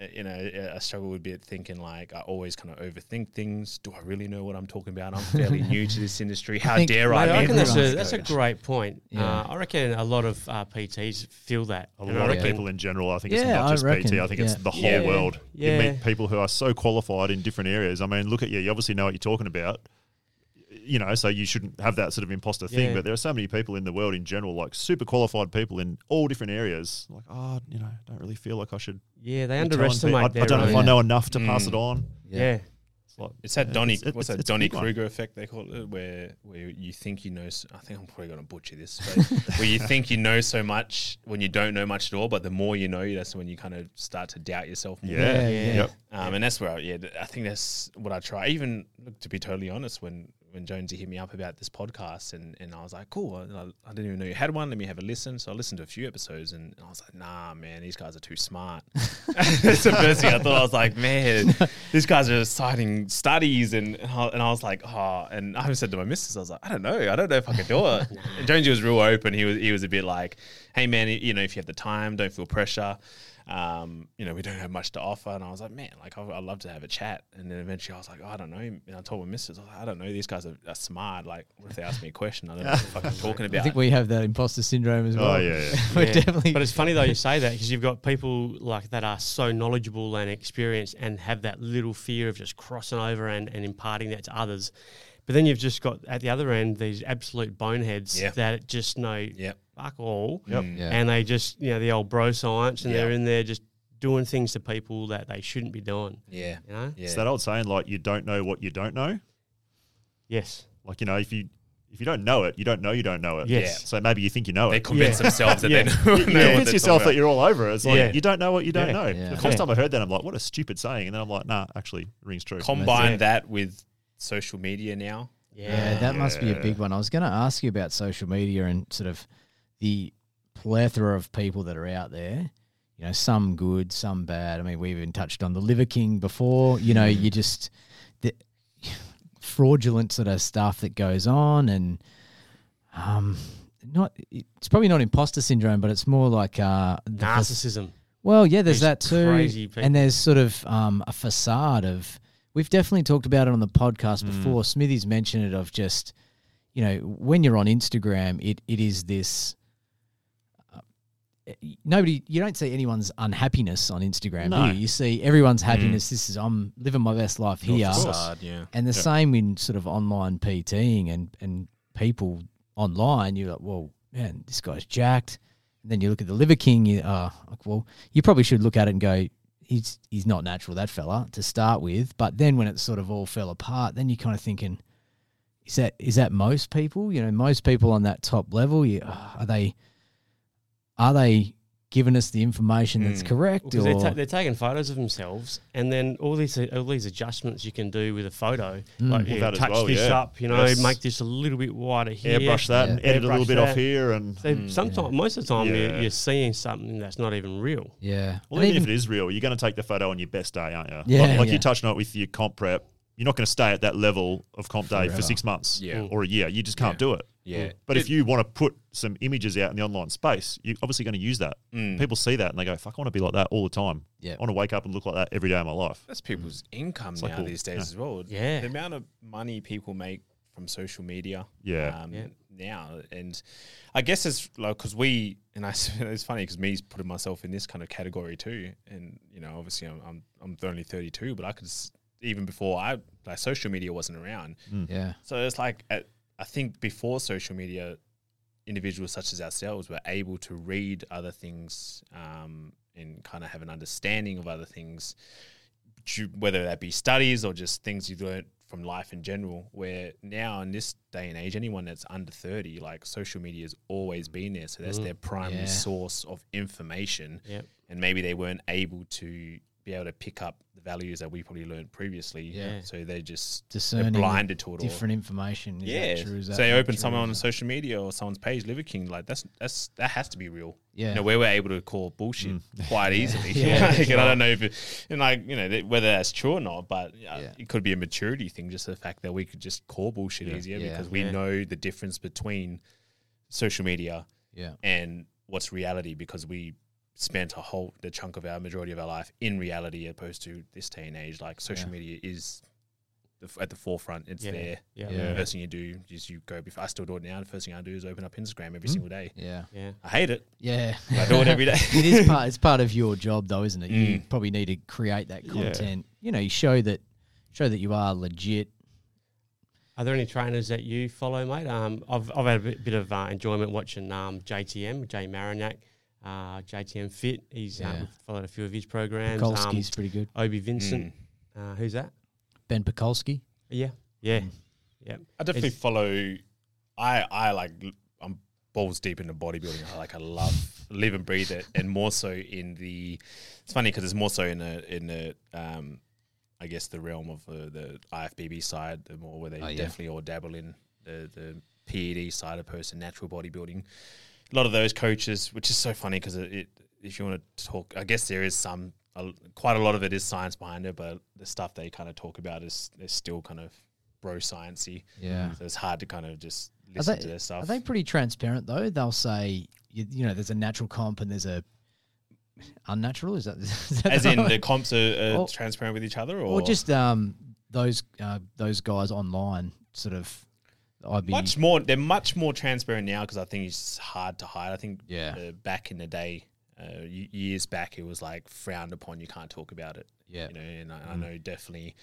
Uh, You know, uh, I struggle with a bit thinking like I always kind of overthink things. Do I really know what I'm talking about? I'm fairly new to this industry. How think- dare I? I reckon that's a, that's a great point. Yeah. Uh, I reckon a lot of uh, PTs feel that. A lot of people in general, I think it's Yeah, not I just reckon, PT. I think it's the whole Yeah, world. You meet people who are so qualified in different areas. I mean, look at you. You obviously know what you're talking about. You know, so you shouldn't have that sort of imposter thing. Yeah. But there are so many people in the world in general, like super qualified people in all different areas. Like, oh, you know, don't really feel like I should. Yeah, they be underestimate. people- I, I don't know if own- I know enough to pass Mm. it on. Yeah, It's like It's that yeah, Dunning. it's- what's it's- that it's Dunning big one. Kruger effect they call it, where where you think you know. s- I think I'm probably going to butcher this, but where you think you know so much when you don't know much at all. But the more you know, that's when you kind of start to doubt yourself more. Yeah. Yeah, Yep. Um, and that's where, I, yeah, I think that's what I try. Even look, to be totally honest, when when Jonesy hit me up about this podcast, and, and I was like, cool, I, I didn't even know you had one. Let me have a listen. So I listened to a few episodes, and I was like, nah, man, these guys are too smart. that's the first thing I thought. I was like, man, these guys are citing studies, and and I, and I was like, oh, and I even said to my missus, I was like, I don't know, I don't know if I can do it. and Jonesy was real open. He was he was a bit like, hey, man, you know, if you have the time, don't feel pressure um, you know, we don't have much to offer. And I was like, man, like, I- I'd love to have a chat. And then eventually I was like, oh, I don't know. And I told my missus, I, was like, I don't know. These guys are, are smart. Like, what if they ask me a question? I don't know what the fuck I'm talking about. I think we have that imposter syndrome as well. Oh yeah, yeah. We're Yeah. definitely. But it's funny though you say that because you've got people like that are so knowledgeable and experienced and have that little fear of just crossing over and, and imparting that to others. But then you've just got at the other end these absolute boneheads Yeah. that just know Yep. fuck all. Yep. Mm. Yeah. And they just, you know, the old bro science and they're in there just doing things to people that they shouldn't be doing. Yeah. You know? Yeah. It's that old saying, like you don't know what you don't know. Yes. Like you know, if you if you don't know it, you don't know you don't know it. Yes. So maybe you think you know They it. They convince Yeah. themselves that Yeah. they know, you know what convince yourself that you're all over it. It's like Yeah. you don't know what you don't Yeah. know. Yeah. The first Yeah. time I heard that, I'm like, what a stupid saying. And then I'm like, nah, actually, it rings true. about. Combine that with social media now. Yeah, that must be a big one. I was going to ask you about social media and sort of the plethora of people that are out there. you know, some good, some bad. I mean, we even touched on the Liver King before. You know, you just the fraudulent sort of stuff that goes on, and um, not it's probably not imposter syndrome, but it's more like uh, the fac- Narcissism. well, yeah, there's These that too, crazy people. and there's sort of um, a facade of. We've definitely talked about it on the podcast Mm. before. Smithy's mentioned it of just, you know, when you're on Instagram, it it is this. uh, Nobody, you don't see anyone's unhappiness on Instagram. No. you? you see everyone's happiness. This is I'm living my best life here, Facade, yeah. and the Yeah. same in sort of online PTing and and people online. You're like, well, man, this guy's jacked. And then you look at the Liver King. You uh, like, well, you probably should look at it and go, he's he's not natural that fella to start with. But then when it sort of all fell apart, then you're kind of thinking, is that is that most people? You know, most people on that top level, you, are they are they giving us the information that's Mm. correct? Because or they're, ta- they're taking photos of themselves, and then all these all these adjustments you can do with a photo, Mm. like Well, yeah, that as touch well, this yeah. up, you know, Yes. make this a little bit wider here. Airbrush that and Yeah. edit a little Airbrush bit off that. here, and So Mm. sometimes, most of the time, Yeah. you're, you're seeing something that's not even real. yeah, well, And even, if it is real, you're going to take the photo on your best day, aren't you? Yeah, like, like yeah. you're touching on it with your comp prep. You're not going to stay at that level of comp day Forever. for six months Yeah. or a year. You just can't Yeah. do it. Yeah. But if you want to put some images out in the online space, you're obviously going to use that. Mm. People see that and they go, "Fuck, I want to be like that all the time. Yeah. I want to wake up and look like that every day of my life." That's people's income It's like now cool. these days Yeah. as well. Yeah. The amount of money people make from social media. Yeah. Um, Yeah. Now, and I guess it's like because we and I. It's funny because me's putting myself in this kind of category too. And you know, obviously, I'm I'm, I'm only 32, but I could even before I like social media wasn't around. yeah, So it's like at, I think before social media, individuals such as ourselves were able to read other things um, and kind of have an understanding of other things, whether that be studies or just things you've learned from life in general. Where now in this day and age, anyone that's under thirty, like social media has always been there, so that's Mm. their primary Yeah. source of information Yep. and maybe they weren't able to be able to pick up values that we probably learned previously. Yeah. So they just discerning they're the blinded to it all. different information. Is Yeah. true? So they open someone on social media or someone's page, Liver King, like that's that's that has to be real. Yeah. You know, where we're able to call bullshit quite easily. Yeah, Like, and I don't know if it, and like, you know, whether that's true or not, but uh, Yeah. it could be a maturity thing, just the fact that we could just call bullshit Yeah. easier Yeah. because we Yeah. know the difference between social media yeah, and what's reality because we spent a whole the chunk of our majority of our life in reality opposed to this day and age like social Yeah. media is the, f- at the forefront it's Yeah. there Yeah. Yeah. the first thing you do is you go before I still do it now the first thing I do is open up Instagram every Mm. single day yeah, Yeah. I hate it yeah. I do it every day it is part. It's part of your job, though, isn't it? You Mm. probably need to create that Yeah. content. You know, you show that show that you are legit. Are there any trainers that you follow, mate? Um, I've, I've had a bit, bit of uh, enjoyment watching um, JTM, Jay Marinac, uh, JTM Fit. He's Yeah. um, followed a few of his programs. Pakulski's pretty good. Um, Obi Vincent. Mm. Uh, who's that? Ben Pakulski. Yeah. Yeah. Mm. Yeah. I definitely It's- follow. I I like. I'm balls deep into bodybuilding. I like. I love live and breathe it, and more so in the. It's funny because it's more so in the in the. Um, I guess the realm of uh, the IFBB side, the more where they Oh, yeah. definitely all dabble in the the PED side opposed to natural bodybuilding. A lot of those coaches, which is so funny because it, it, if you want to talk, I guess there is some, a, quite a lot of it is science behind it, but the stuff they kind of talk about is, is still kind of bro sciencey. Yeah. So it's hard to kind of just listen they, to their stuff. are they pretty transparent though? They'll say, you, you know, there's a natural comp and there's a unnatural. Is that, is that As in the comps are, are Or- transparent with each other, or, or just um those uh, those guys online sort of. I'd be much more. They're much more transparent now because I think it's hard to hide. I think Yeah. uh, back in the day, uh, years back, it was like frowned upon. You can't talk about it. yeah You know, and I, I know definitely,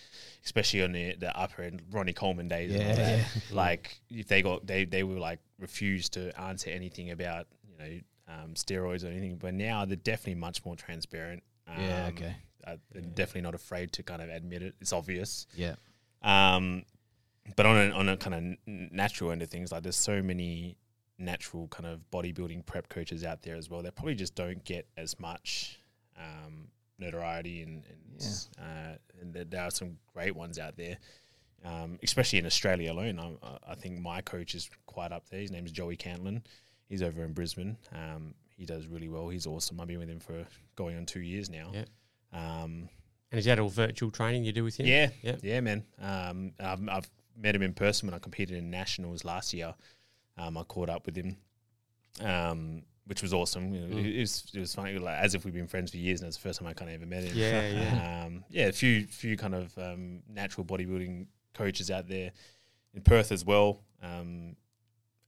especially on the, the upper end, Ronnie Coleman days. and Yeah, that, yeah. Like if they got they they were like refused to answer anything about you know um, steroids or anything. But now they're definitely much more transparent. Yeah, Um, okay. uh, they're definitely not afraid to kind of admit it. It's obvious. yeah Um, but on a, on a kind of natural end of things, like there's so many natural kind of bodybuilding prep coaches out there as well. They probably just don't get as much um, notoriety, and and, uh, and there, there are some great ones out there. Um, especially in Australia alone, I, I think my coach is quite up there. His name is Joey Cantlin. He's over in Brisbane. Um, he does really well. He's awesome. I've been with him for going on two years now. Yeah. Um, And is that all virtual training you do with him? yeah, Yeah. yeah, man. Um, I've, I've met him in person when I competed in nationals last year. Um, I caught up with him, um, which was awesome. You know, Mm. it, was it was funny, like, as if we've been friends for years, and it's the first time I kind of ever met him. Yeah, yeah. um, yeah. A few few kind of um, natural bodybuilding coaches out there in Perth as well. Um,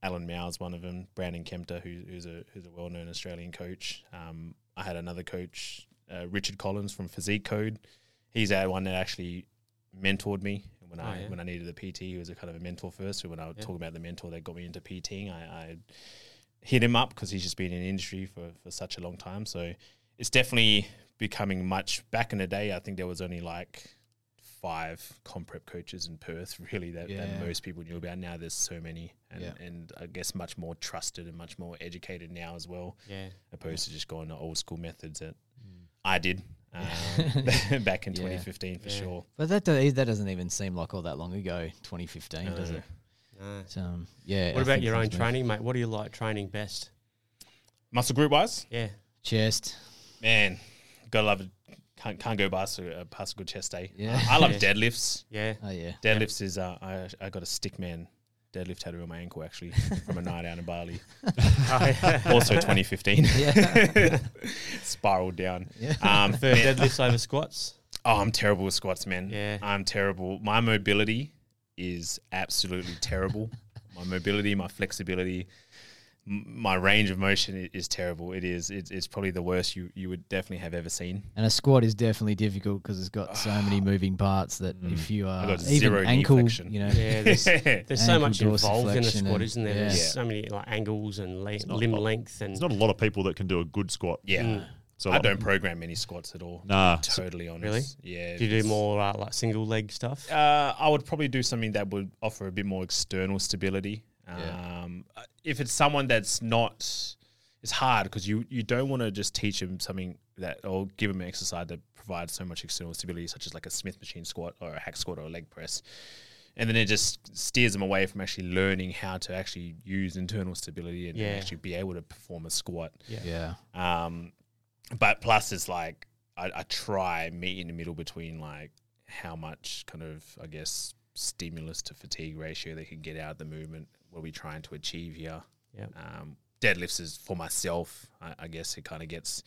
Alan Mau's one of them. Brandon Kempter, who, who's a who's a well known Australian coach. Um, I had another coach, uh, Richard Collins from Physique Code. He's our one that actually mentored me when Oh, I yeah. when I needed a PT. He was a kind of a mentor first. So when I was Yeah. talking about the mentor that got me into PTing, I, I hit him up because he's just been in the industry for for such a long time. So it's definitely becoming much. Back in the day, I think there was only like five comp prep coaches in Perth, really, that, Yeah. that most people knew about. Now there's so many, and, Yeah. and I guess much more trusted and much more educated now as well, Yeah. opposed to just going to old school methods that Mm. I did um, back in Yeah. 2015 for Yeah. sure. But that do- that doesn't even seem like all that long ago, 2015, does No. it? No. So, um, yeah. What I about your own things move. training, mate? What do you like training best? Muscle group wise, Yeah. Chest. man, gotta love it. Can't, can't go past a, past a good chest day. Yeah. I love Yeah. deadlifts. Yeah. Oh yeah. Deadlifts is uh, I I got a stick man deadlift tattoo on my ankle actually from a night out in Bali. Oh. Also 2015. Yeah. Spiraled down. Yeah. Um, For deadlifts over squats. oh, I'm terrible with squats, man. Yeah. I'm terrible. My mobility is absolutely terrible. My mobility, my flexibility, m- my range of motion is terrible. It is. It's, it's probably the worst you, you would definitely have ever seen. And a squat is definitely difficult because it's got so many moving parts that if you are got even zero ankle, flexion. you know, Yeah. There's, there's so much involved in a dorsiflexion squat, and- isn't there? yeah. There's Yeah. so many like angles and le- limb a- length and There's not a lot of people that can do a good squat. Yeah. Mm. So I don't program any squats at all. Nah. Totally honest. Really? Yeah. do you do more uh, like single leg stuff? Uh, I would probably do something that would offer a bit more external stability. Yeah. Um, uh, if it's someone that's not, it's hard because you, you don't want to just teach them something that or give them an exercise that provides so much external stability, such as like a Smith machine squat or a hack squat or a leg press. And then it just steers them away from actually learning how to actually use internal stability and Yeah. actually be able to perform a squat. yeah, Um, but plus, it's like I, I try meet in the middle between like how much kind of I guess stimulus to fatigue ratio they can get out of the movement. What are we trying to achieve here? Yeah. Um, deadlifts is for myself. I, I guess it kind of gets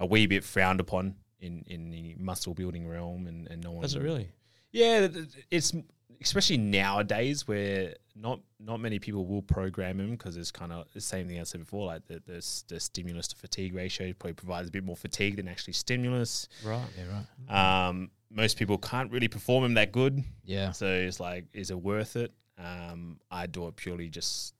a wee bit frowned upon in in the muscle building realm, and and no one Does it really? yeah, it's especially nowadays where not not many people will program him because it's kind of the same thing I said before. Like the, the the stimulus to fatigue ratio probably provides a bit more fatigue than actually stimulus. Right. yeah, right, Um, most people can't really perform him that good, yeah, so it's like, is it worth it? Um, I do it purely just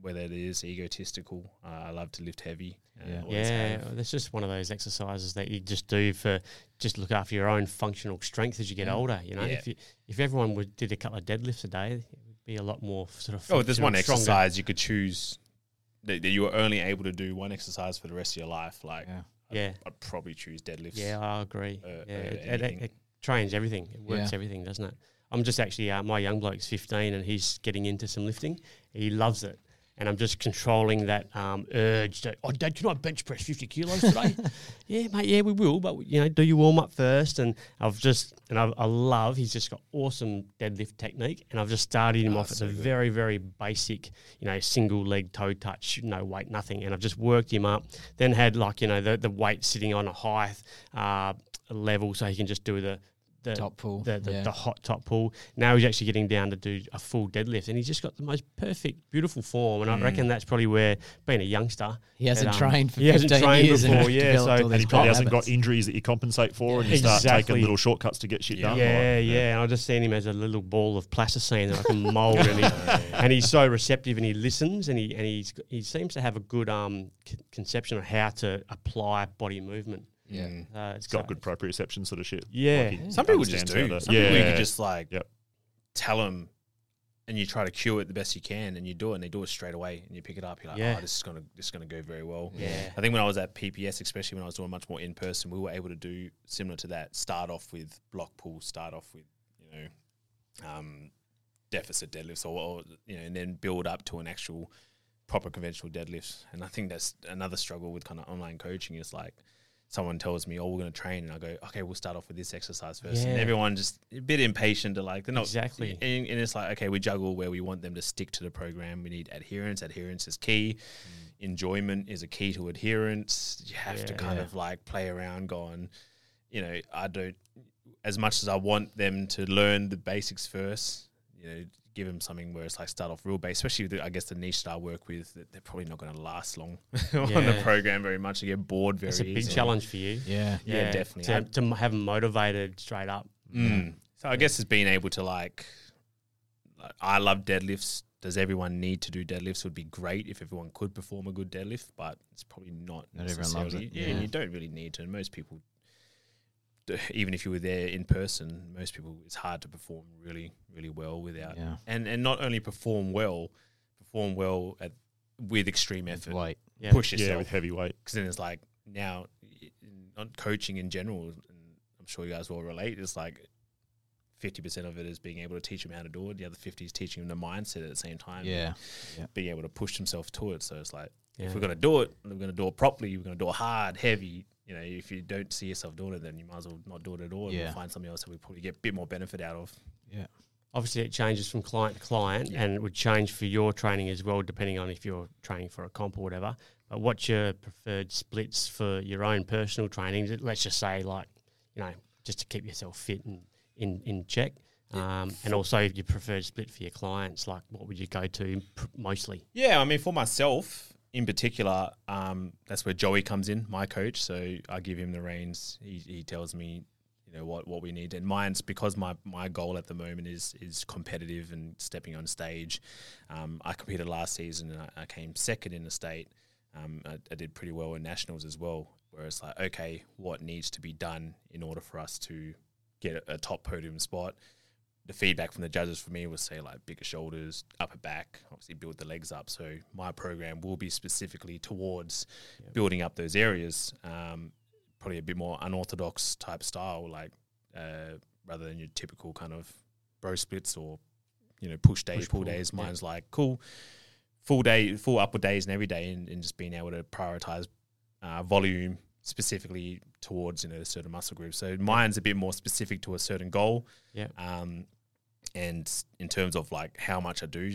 whether it is egotistical. Uh, I love to lift heavy. uh, Yeah. Yeah, have. that's just one of those exercises that you just do for just look after your own functional strength as you get Yeah. older. You know, Yeah. if you, if everyone would did a couple of deadlifts a day, it would be a lot more sort of. Oh, if there's one stronger. exercise you could choose that, that you were only able to do one exercise for the rest of your life. Like, yeah. I'd, Yeah. I'd probably choose deadlifts. Yeah, I agree. uh, yeah, uh, it, it, it trains everything. It works Yeah. everything, doesn't it? I'm just actually uh, my young bloke's 15 and he's getting into some lifting. He loves it. And I'm just controlling that um, urge to, oh, Dad, can I bench press 50 kilos today? yeah, mate, yeah, we will. But, you know, do your warm up first. And I've just, and I, I love, he's just got awesome deadlift technique. And I've just started him Oh, off at so the good. very, very basic, you know, single leg toe touch, no weight, nothing. And I've just worked him up. Then had like, you know, the, the weight sitting on a high uh, level so he can just do the, the Top pull, the, the, yeah. the hot top pull. Now he's actually getting down to do a full deadlift, and he's just got the most perfect, beautiful form. And I reckon that's probably where, being a youngster, He hasn't that, um, trained for he hasn't 15 trained years and before, yeah. So all And these he probably hasn't got injuries that you compensate for, and you start taking little shortcuts to get shit done. yeah, like, yeah, And I just seen him as a little ball of plasticine that I can mold, and, he, and he's so receptive, and he listens, and he and he's he seems to have a good um c- conception of how to apply body movement. Yeah. Mm. Uh, It's got good proprioception sort of shit. Yeah. he Some people just understands do. how to- Some people you yeah. can just like Yep. tell them, and you try to cue it the best you can, and you do it, and they do it straight away, and you pick it up. You're like, Yeah. oh, this is gonna this is gonna go very well. Yeah. I think when I was at PPS, especially when I was doing much more in person, we were able to do similar to that. Start off with block pull, start off with you know, um, deficit deadlifts, or, or you know, and then build up to an actual proper conventional deadlifts. And I think that's another struggle with kind of online coaching is like someone tells me, "Oh, we're going to train," and I go, "Okay, we'll start off with this exercise first. And everyone just a bit impatient to like they're not Exactly. And, and it's like, okay, we juggle where we want them to stick to the program. We need adherence. Adherence is key. Mm. Enjoyment is a key to adherence. You have to kind Yeah. of like play around, going, you know, I don't. As much as I want them to learn the basics first, you know, give them something where it's like start off real base, especially with the, I guess the niche that I work with, that they're probably not going to last long on the program very much. They get bored very It's a big easily. challenge for you. Yeah. Yeah, definitely. To, to have them motivated straight up. Mm. So I guess it's being able to like, like, I love deadlifts. Does everyone need to do deadlifts? It Would be great if everyone could perform a good deadlift, but it's probably not. Not everyone loves it, Yeah, yeah. and you don't really need to. And most people, d- even if you were there in person, most people it's hard to perform really, really well without. Yeah. And and not only perform well, perform well at with extreme effort. Wait. Yeah. Push Yeah, yourself with heavyweight. because then it's like now on coaching in general, and I'm sure you guys will relate. It's like fifty percent of it is being able to teach them how to do it. The other fifty is teaching them the mindset at the same time. Yeah. being able to push themselves to it. So it's like Yeah. if we're gonna do it, we're gonna do it properly. We're gonna do it hard, heavy. You know, if you don't see yourself doing it, then you might as well not do it at all. and Yeah. we'll find something else that we probably get a bit more benefit out of. Yeah. Obviously, it changes from client to client, Yeah. and it would change for your training as well, depending on if you're training for a comp or whatever. But what's your preferred splits for your own personal training? Let's just say, like, you know, just to keep yourself fit and in in check. Um, and also, your preferred split for your clients, like, what would you go to pr- mostly? Yeah, I mean, for myself in particular, um, that's where Joey comes in, my coach. So I give him the reins. He, he tells me, you know, what, what we need. And mine's because my, my goal at the moment is is competitive and stepping on stage. Um, I competed last season and I, I came second in the state. Um, I, I did pretty well in nationals as well. Where it's like, okay, what needs to be done in order for us to get a, a top podium spot? The feedback from the judges for me was say like bigger shoulders, upper back, obviously build the legs up. So my program will be specifically towards building up those areas. Um, probably a bit more unorthodox type style, like uh, rather than your typical kind of bro splits or you know push days, Push pull pull, days. yeah. Mine's like cool, full day, full upper days and every day, and, and just being able to prioritize uh, volume specifically towards you know a certain muscle group. So mine's a bit more specific to a certain goal. Yeah. Um, and in terms of like how much I do,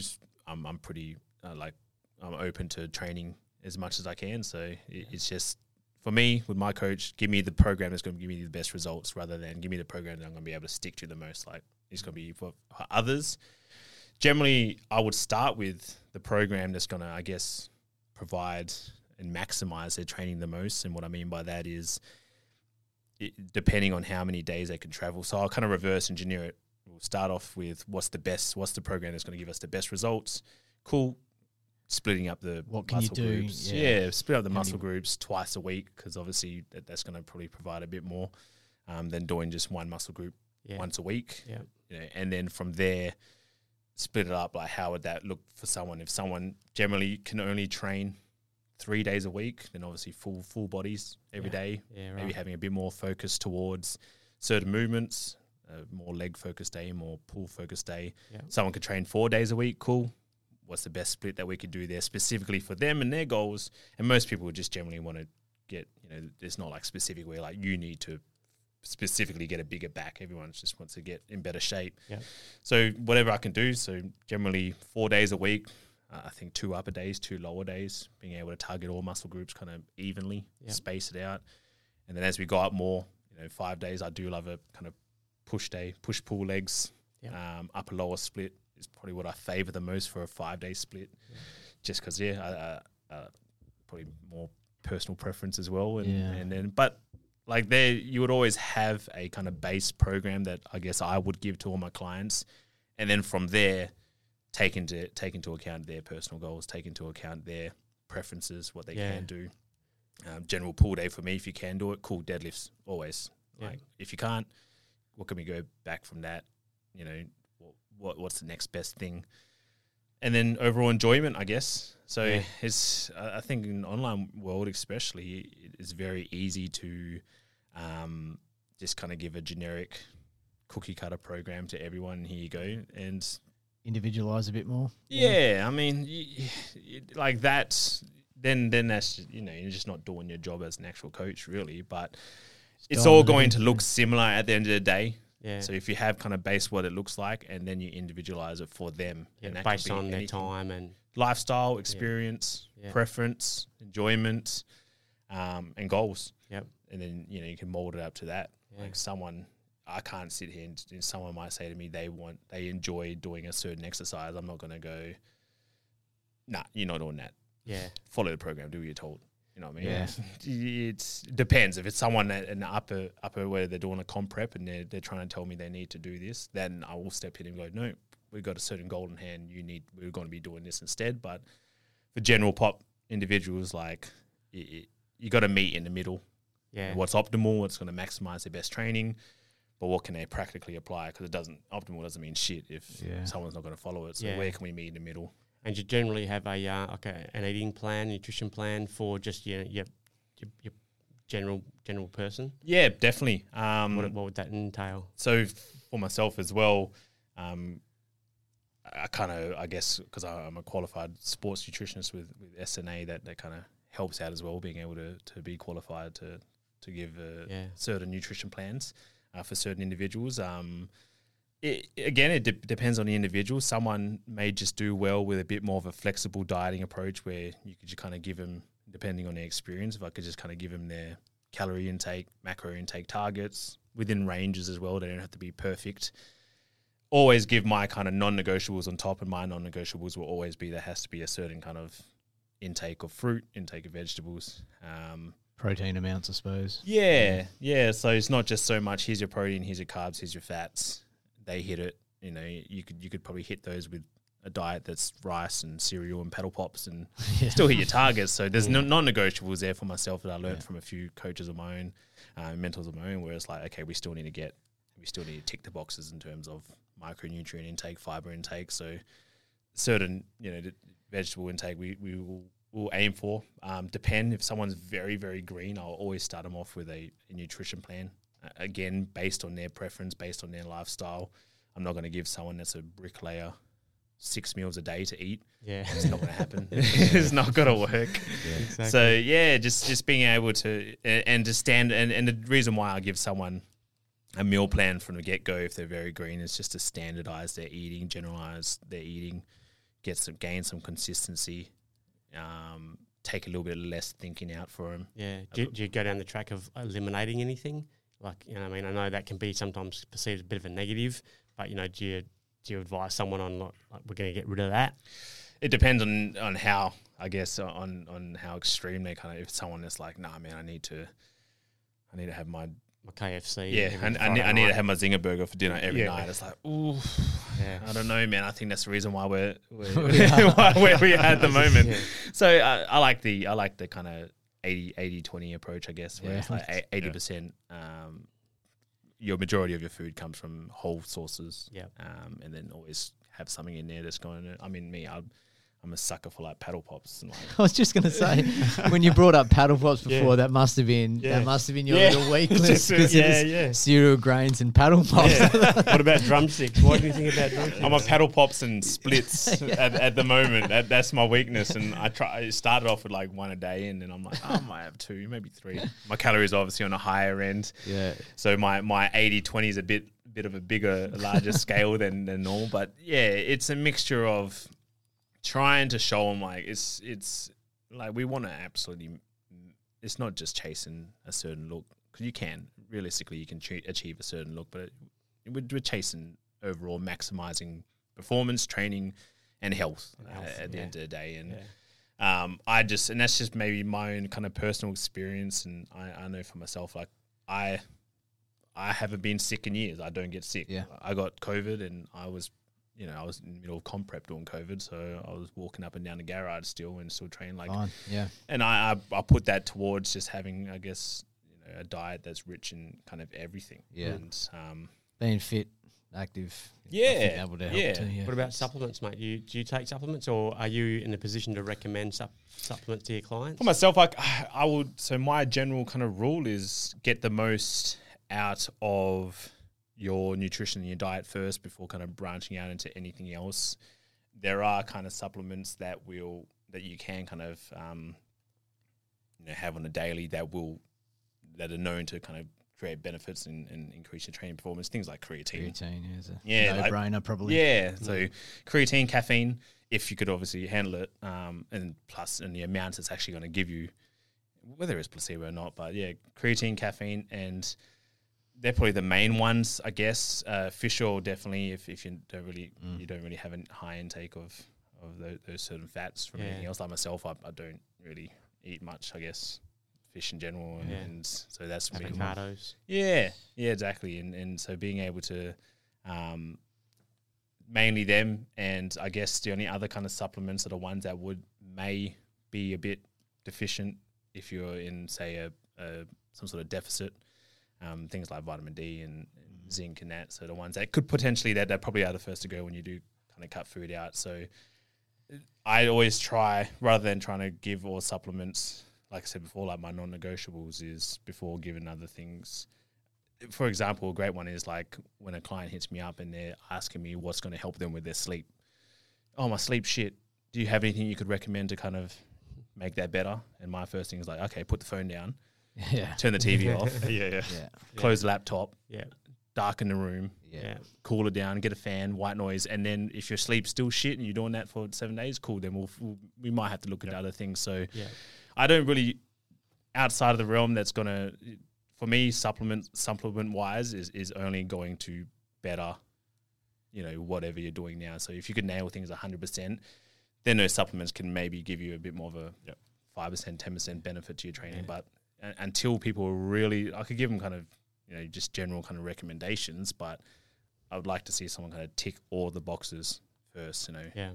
I'm I'm pretty uh, like I'm open to training as much as I can. So it, it's just for me with my coach, give me the program that's going to give me the best results rather than give me the program that I'm going to be able to stick to the most. Like it's going to be for, for others. Generally, I would start with the program that's going to, I guess, provide and maximize their training the most. And what I mean by that is, it, depending on how many days they can travel. So I'll kind of reverse engineer it. We'll start off with what's the best, what's the program that's going to give us the best results. Cool. Splitting up the What can you muscle do? groups. Yeah. Yeah. split up the How muscle many- groups twice a week because obviously that, that's going to probably provide a bit more um, than doing just one muscle group Yeah. once a week. Yeah. You know, and then from there, split it up. Like, how would that look for someone? If someone generally can only train three days a week, then obviously full full bodies every Yeah. day. Yeah, Maybe having a bit more focus towards certain movements, a more leg focused day, more pull focused day. Yeah. Someone could train four days a week. Cool. What's the best split that we could do there specifically for them and their goals? And most people would just generally want to get, you know, it's not like specific where like you need to specifically get a bigger back. Everyone just wants to get in better shape. Yeah. So whatever I can do. So generally four days a week. Uh, I think two upper days, two lower days. Being able to target all muscle groups kind of evenly, Yeah. space it out, and then as we go up more, you know, five days. I do love a kind of push day, push pull legs. Yeah. Um, upper lower split is probably what I favor the most for a five day split, just because yeah, I, I, uh, probably more personal preference as well. And, Yeah. and then but like there you would always have a kind of base program that I guess I would give to all my clients, and then from there take into take into account their personal goals, take into account their preferences, what they Yeah. can do. Um, general pull day for me, if you can do it, cool deadlifts always. Yeah. Like if you can't, what can we go back from that? You know, what, what what's the next best thing? And then overall enjoyment, I guess. So Yeah. it's I think in online world especially, it is very easy to um, just kind of give a generic cookie cutter program to everyone. Here you go, and individualize a bit more. Yeah, I mean, y y like that's Then, then that's you know you're just not doing your job as an actual coach, really. But it's dialing all going to look similar at the end of the day. Yeah. So if you have kind of base what it looks like, and then you individualize it for them, yeah, and that based be on their time and lifestyle, experience, Yeah. preference, enjoyment, um, and goals. Yep. And then you know you can mold it up to that. Yeah. Like someone, I can't sit here and, and someone might say to me they want they enjoy doing a certain exercise. I'm not going to go. Nah, you're not doing that. yeah, Follow the program. Do what you're told. You know what I mean? Yeah. It's it depends. If it's someone at an upper upper where they're doing a comp prep and they're they're trying to tell me they need to do this, then I will step in and go, no, we've got a certain goal in hand. You need we're going to be doing this instead. But for general pop individuals, like you, you got to meet in the middle. yeah, What's optimal? What's going to maximize their best training? But what can they practically apply? Because it doesn't optimal doesn't mean shit if Yeah. someone's not going to follow it. So Yeah. where can we meet in the middle? and you generally have a uh, a, an eating plan, nutrition plan for just your your your, your general general person. Yeah, definitely. Um, what, what would that entail? so for myself as well, um, I kind of, I guess, because I'm a qualified sports nutritionist with, with SNA, that, that kind of helps out as well, being able to, to be qualified to, to give uh, Yeah. certain nutrition plans uh, for certain individuals. Um, it, again, it de- depends on the individual. Someone may just do well with a bit more of a flexible dieting approach where you could just kind of give them, depending on their experience, if I could just kind of give them their calorie intake, macro intake targets within ranges as well. They don't have to be perfect. Always give my kind of non-negotiables on top, and my non-negotiables will always be there has to be a certain kind of intake of fruit, intake of vegetables. Um, Protein amounts, I suppose. yeah, yeah. So it's not just so much. Here's your protein. Here's your carbs. Here's your fats. They hit it. You know, you could you could probably hit those with a diet that's rice and cereal and paddle pops and Yeah. still hit your targets. So there's Yeah. no non-negotiables there for myself that I learned Yeah. from a few coaches of my own, uh, mentors of my own, where it's like, okay, we still need to get, we still need to tick the boxes in terms of micronutrient intake, fiber intake. So certain, you know, vegetable intake we, we will will aim for. Um, depend if someone's very very green, I'll always start them off with a, a nutrition plan. Uh, again, based on their preference, based on their lifestyle. I'm not going to give someone that's a bricklayer six meals a day to eat. Yeah, It's not going to happen. it's not going to work. exactly. So yeah, just just being able to and to stand and, and the reason why I give someone a meal plan from the get go if they're very green is just to standardize their eating, generalize their eating, get some gain some consistency, um, take a little bit less thinking out for them. Yeah. Do, do you go down the track of eliminating anything? Like, you know, I mean, I know that can be sometimes perceived as a bit of a negative, but you know, do you do you advise someone on like, like we're going to get rid of that? It depends on on how I guess on on how extreme they kind of if someone is like, nah, man, I need to. I need to have my My KFC. yeah, every I, I, need, I need to have my zinger burger for dinner every Yeah. night. It's like, ooh, Yeah. I don't know, man. I think that's the reason why we're, we're why where we are at the moment. Yeah. So I, I like the I like the kind of 80, 80 20 approach, I guess, where Yeah. it's like eighty percent. Um, your majority of your food comes from whole sources. Yep. Um, and then always have something in there that's going. to I mean, me, I'm, I'm a sucker for like paddle pops and like. I was just gonna say when you brought up paddle pops before, Yeah. that must have been Yeah. that must have been your Yeah. little weak list because yeah, yeah. cereal grains and paddle pops. Yeah. what about drumsticks? What do you think about drumsticks? I'm a paddle pops and splits at, at the moment. That, that's my weakness, and I try. I started off with like one a day, and then I'm like, oh, I might have two, maybe three. My calories are obviously on a higher end, yeah, so my my 80-20 is a bit bit of a bigger, larger scale than than normal. But yeah, it's a mixture of trying to show them like it's it's like we want to absolutely. It's not just chasing a certain look because you can realistically you can ch- achieve a certain look, but it, we're, we're chasing overall maximizing performance, training, and health, And uh, health, at the yeah. end of the day. And Yeah. um, I just and that's just maybe my own kind of personal experience, and I, I know for myself, like I, I haven't been sick in years. I don't get sick. Yeah. I got COVID, and I was, you know, I was in the middle of comp prep during COVID, so I was walking up and down the garage still and still training like fine. Yeah, and I, I I put that towards just having, I guess, you know, a diet that's rich in kind of everything. Yeah. And um, being fit, active. Yeah, that would help yeah. too. Yeah. What about supplements, mate? You, do you take supplements, or are you in a position to recommend sup- supplements to your clients? for myself, like I would. So my general kind of rule is get the most out of your nutrition and your diet first before kind of branching out into anything else. There are kind of supplements that will that you can kind of um, you know have on a daily that will that are known to kind of create benefits and, and increase your training performance. Things like creatine. Creatine is a Yeah, no like- brainer probably. Yeah, so creatine, caffeine, if you could obviously handle it, um, and plus and the amount it's actually going to give you, whether it's placebo or not. But yeah, creatine, caffeine, and they're probably the main ones, I guess. Uh, fish oil definitely, if, if you don't really Mm. you don't really have a high intake of of those, those certain fats from Yeah. anything else. Like myself, I, I don't really eat much. I guess fish in general, and, Yeah. and so that's me. Avocados. Yeah, yeah, exactly. And and so being able to, um, mainly them, and I guess the only other kind of supplements that are the ones that would may be a bit deficient if you're in say a, a some sort of deficit. Um, things like vitamin D and, and zinc and that. So the ones that could potentially that that probably are the first to go when you do kind of cut food out. So I always try rather than trying to give all supplements. Like I said before, like my non-negotiables is before giving other things for example, a great one is like when a client hits me up and they're asking me what's going to help them with their sleep. Oh, my sleep shit. Do you have anything you could recommend to kind of make that better? And my first thing is like, okay, put the phone down, Yeah. turn the TV off, yeah, yeah. Yeah. close the laptop, Yeah. darken the room, Yeah. Yeah. cool it down, get a fan, white noise, and then if your sleep's still shit and you're doing that for seven days, cool. Then we'll, we'll we might have to look at other things. So Yeah. I don't really outside of the realm that's gonna for me supplement supplement wise is is only going to better you know whatever you're doing now. So if you could nail things 100, percent then those supplements can maybe give you a bit more of a Yep. five percent, ten percent benefit to your training. Yeah. But until people are really, I could give them kind of you know just general kind of recommendations, but I would like to see someone kind of tick all the boxes first. You know, Yeah.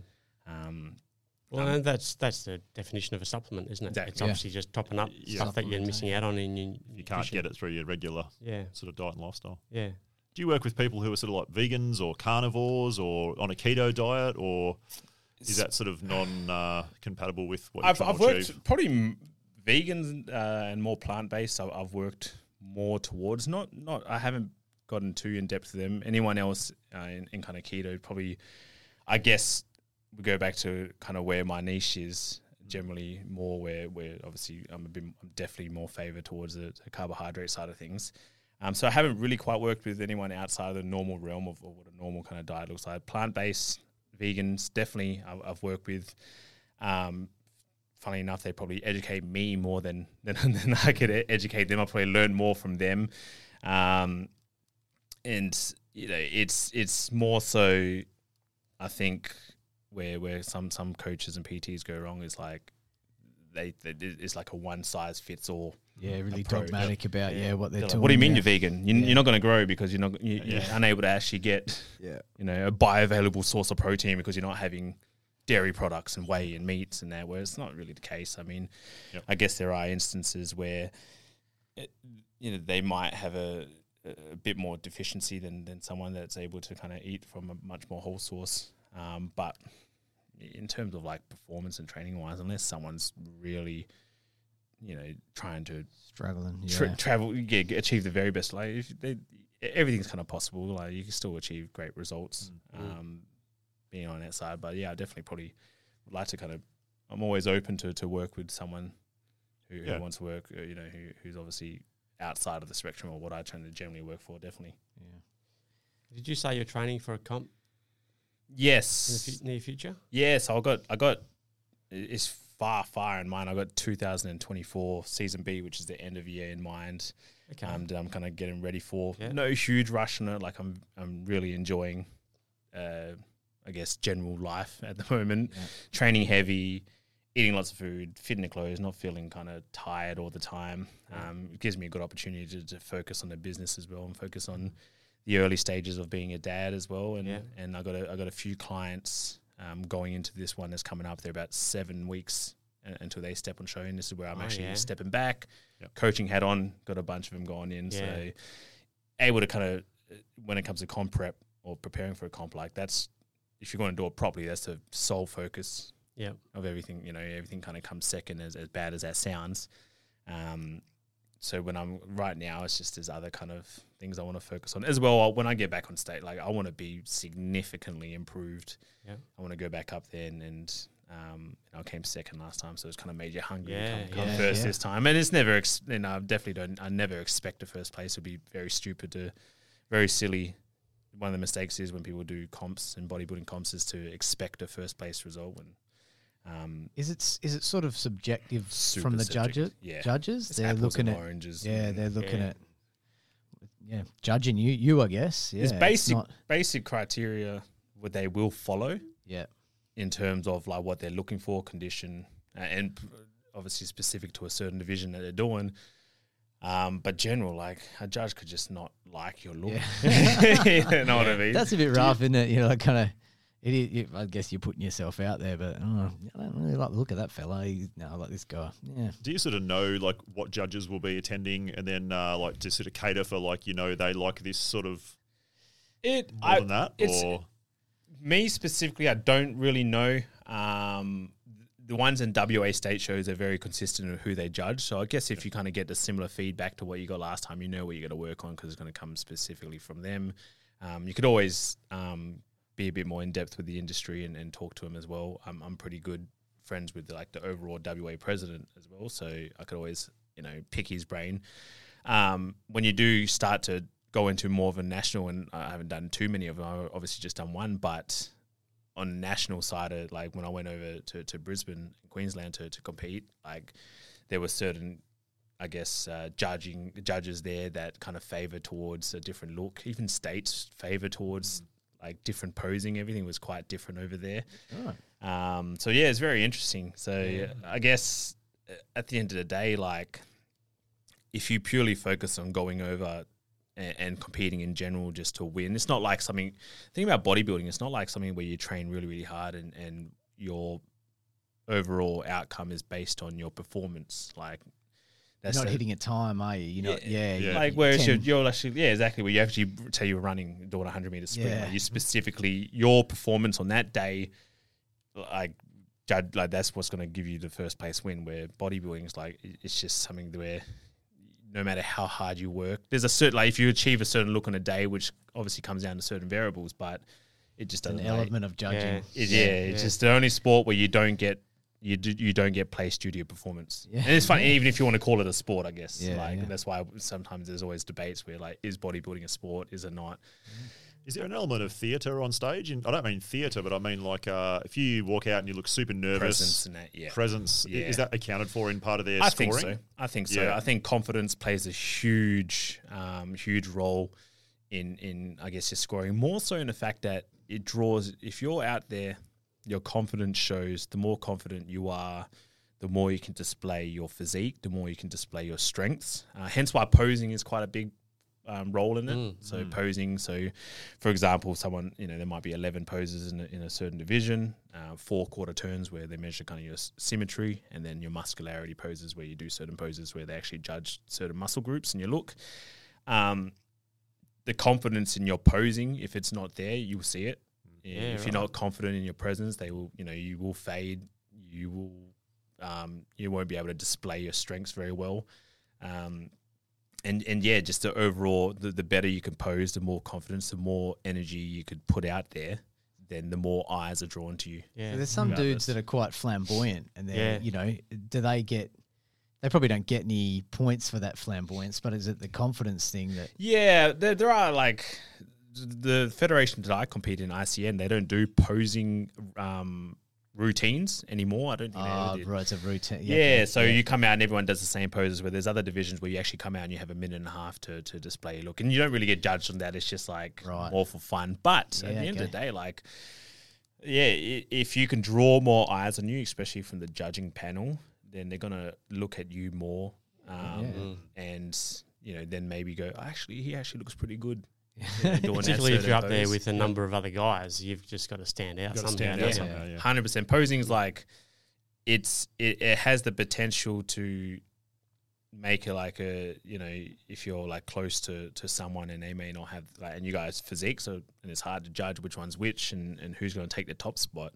um, Well, Um, and that's that's the definition of a supplement, isn't it? Exactly. It's Yeah. obviously just topping up Yeah. stuff that you're missing out on in your You can't get it through your regular Yeah. sort of diet and lifestyle. Yeah. Do you work with people who are sort of like vegans or carnivores or on a keto diet, or is that sort of non uh, compatible with what you're I've, trying I've to worked achieve? probably m- vegan uh, and more plant based. I've, I've worked more towards not not. I haven't gotten too in depth with them. Anyone else uh, in, in kind of keto probably, I guess we go back to kind of where my niche is. Generally, more where where obviously I'm a bit I'm definitely more favored towards the, the carbohydrate side of things. Um, so I haven't really quite worked with anyone outside of the normal realm of, of what a normal kind of diet looks like. Plant based vegans definitely I've, I've worked with. Um, funnily enough, they probably educate me more than than, than I could educate them. I probably learn more from them, um, and you know, it's it's more so. I think where where some some coaches and PTs go wrong is like they, they it's like a one size fits all. Yeah, really approach. dogmatic about yeah, what they're They're like, doing. what do you mean yeah. you're vegan? You, Yeah. You're not going to grow because you're not you, you're Yeah. unable to actually get Yeah. you know a bioavailable source of protein because you're not having dairy products and whey and meats and that. Where it's not really the case. I mean, Yep. I guess there are instances where it, you know they might have a a bit more deficiency than than someone that's able to kind of eat from a much more whole source. Um, but in terms of like performance and training wise, unless someone's really you know trying to Struggling. Yeah. tra- travel, yeah, achieve the very best. Like if they, everything's kind of possible. Like you can still achieve great results, Mm. um, being on that side. But yeah, I definitely probably would like to kind of. I'm always open to to work with someone who, Yeah. wants to work. uh, You know, who, who's obviously outside of the spectrum of what I tend to generally work for. Definitely. yeah. Did you say you're training for a comp in the Yes. fu- near future? Yeah, so I got I got it's far far in mind. I got 2024 season B, which is the end of year in mind. Okay. um, that I'm kind of getting ready for. Yeah. No huge rush on it. Like I'm, I'm really enjoying, uh, I guess, general life at the moment. Yeah. Training heavy, eating lots of food, fit in the clothes, not feeling kind of tired all the time. Um, it gives me a good opportunity to, to focus on the business as well and focus on the early stages of being a dad as well. And Yeah. and I got a, I got a few clients um, going into this one that's coming up. They're about seven weeks. uh, Until they step on show, and this is where I'm Oh, actually yeah. stepping back, Yep. coaching hat on. Got a bunch of them going in, Yeah. so able to kind of when it comes to comp prep or preparing for a comp like that's if you're going to do it properly that's the sole focus Yeah. of everything you know everything kind of comes second as, as bad as that sounds um so when I'm right now, it's just there's other kind of things I want to focus on as well. When I get back on state, like I want to be significantly improved. Yeah. I want to go back up there and, and um, I came second last time, so it's kind of made you hungry. Yeah, to come, come yeah, first yeah. this time, and it's never. Ex- know, I definitely don't. I never expect a first place. It'd be very stupid to, very silly. One of the mistakes is when people do comps and bodybuilding comps is to expect a first place result when. Um, Is it s- is it sort of subjective from the subjective, judges? yeah. Judges, it's they're looking and at oranges. yeah, and- they're looking Yeah. at yeah, judging you, you I guess. Yeah, There's it's basic not- basic criteria what they will follow yeah, in terms of like what they're looking for, condition, uh, and p- obviously specific to a certain division that they're doing. Um, but general, like a judge could just not like your look. Yeah. you know what I mean? that's a bit rough, isn't it? You know, like kind of. It is, you- I guess you're putting yourself out there, but oh, I don't really like the look of that fella. He, no, I like this guy. Yeah, Do you sort of know like what judges will be attending, and then uh, like to sort of cater for like you know they like this sort of it. more I, than that, it's- or me specifically, I don't really know. Um, the ones in WA state shows are very consistent in who they judge. So I guess if you kind of get the similar feedback to what you got last time, you know what you're going to work on because it's going to come specifically from them. Um, you could always um, be a bit more in depth with the industry and, and talk to them as well. I'm, I'm pretty good friends with like the overall WA president as well, so I could always you know pick his brain. Um, when you do start to go into more of a national, and I haven't done too many of them. I've obviously just done one, but on the national side of like when I went over to, to Brisbane, Queensland to, to compete, like there were certain, I guess, uh, judging judges there that kind of favor towards a different look. Even states favor towards like different posing. Everything was quite different over there. Um, so yeah, it's very interesting. So I guess uh, at the end of the day, like if you purely focus on going over and, and competing in general just to win, it's not like something. Think about bodybuilding. It's not like something where you train really, really hard and and your overall outcome is based on your performance. Like you're not a- hitting a time, are you? You're not. Yeah, Yeah. like whereas you're, you're actually yeah exactly where you actually say you're running doing a hundred meter sprint. Yeah. Like you specifically your performance on that day, like judge like that's what's going to give you the first place win. Where bodybuilding is like it's just something where no matter how hard you work, there's a certain like if you achieve a certain look on a day, which obviously comes down to certain variables, but it just an doesn't like- element of judging. Yeah. it- yeah, it's Yeah. just the only sport where you don't get you do, you don't get placed due to your performance. Yeah. And it's funny, even if you want to call it a sport, I guess. Yeah, like yeah. that's why sometimes there's always debates where like, is bodybuilding a sport? Is it not? Mm-hmm. Is there an element of theatre on stage? And I don't mean theatre, but I mean like uh, if you walk out and you look super nervous, Presence and that, yeah. presence, Yeah. is that accounted for in part of their I scoring? think so. I think so. Yeah. I think confidence plays a huge, um, huge role in in I guess your scoring. More so in the fact that it draws. If you're out there, your confidence shows. The more confident you are, the more you can display your physique. The more you can display your strengths. Uh, hence why posing is quite a big um, role in it. Mm, so posing. So, for example, someone you know there might be eleven poses in a, in a certain division, uh, four quarter turns where they measure kind of your s- symmetry, and then your muscularity poses where you do certain poses where they actually judge certain muscle groups and your look. Um, the confidence in your posing, if it's not there, you will see it. Yeah, if right. you're not confident in your presence, they will, you know, you will fade. You will, um, you won't be able to display your strengths very well. Um, and and yeah, just the overall, the, the better you can pose, the more confidence, the more energy you could put out there, then the more eyes are drawn to you. Yeah. So there's some Regardless. dudes that are quite flamboyant, and they're Yeah. you know, do they get? They probably don't get any points for that flamboyance, but is it the confidence thing that? Yeah, there, there are like the federation that I compete in, ICN, they don't do posing um, routines anymore. I don't think Oh, ever right, it's a routine. Yeah, okay, so you come out and everyone does the same poses. Where there's other divisions where you actually come out and you have a minute and a half to, to display your look, and you don't really get judged on that. It's just like Right. more for fun. But at Yeah, the end of the day, like, yeah, if you can draw more eyes on you, especially from the judging panel, then they're gonna look at you more, um, and you know, then maybe go, actually, he actually looks pretty good. Doing Particularly if you're up there with a number of other guys, you've just got to stand out. Gotta somehow, stand out you? somehow. Hundred percent. Posing is like it's it, it has the potential to make it like a you know if you're like close to to someone and they may not have like and you guys physique so and it's hard to judge which one's which and and who's going to take the top spot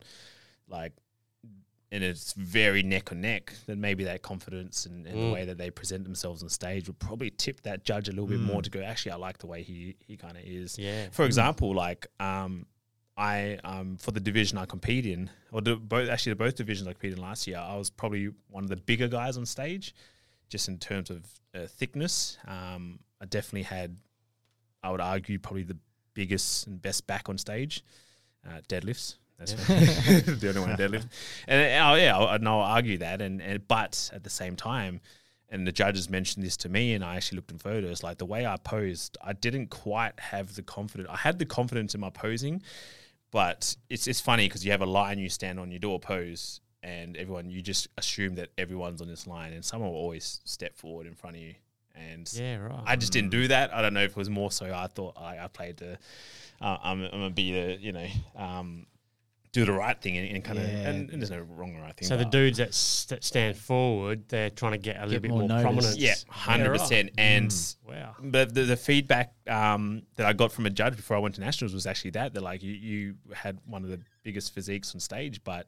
like and it's very neck and neck, then maybe that confidence and, and Mm. the way that they present themselves on stage would probably tip that judge a little bit more to go. Actually, I like the way he he kind of is. Yeah. For example, like um, I um for the division I compete in, or the, both actually the both divisions I competed in last year, I was probably one of the bigger guys on stage, just in terms of uh, thickness. Um, I definitely had, I would argue, probably the biggest and best back on stage, uh, deadlifts. That's the only one I deadlift, and uh, oh yeah, I, and I'll argue that. And, and but at the same time, and the judges mentioned this to me, and I actually looked in photos. Like the way I posed, I didn't quite have the confidence. I had the confidence in my posing, but it's it's funny because you have a line you stand on, you do a pose, and everyone you just assume that everyone's on this line, and someone will always step forward in front of you. And Yeah, right. I just didn't do that. I don't know if it was more so I thought I, I played the, uh, I'm, I'm gonna be the, you know, um, do the right thing and, and kind of, Yeah. and, and there's no wrong or right thing. so the but- dudes that, s- that stand forward, they're trying to get a little bit more more, notice. prominence. yeah, hundred percent. And Wow. but the, the feedback um, that I got from a judge before I went to nationals was actually that they're like you, you had one of the biggest physiques on stage, but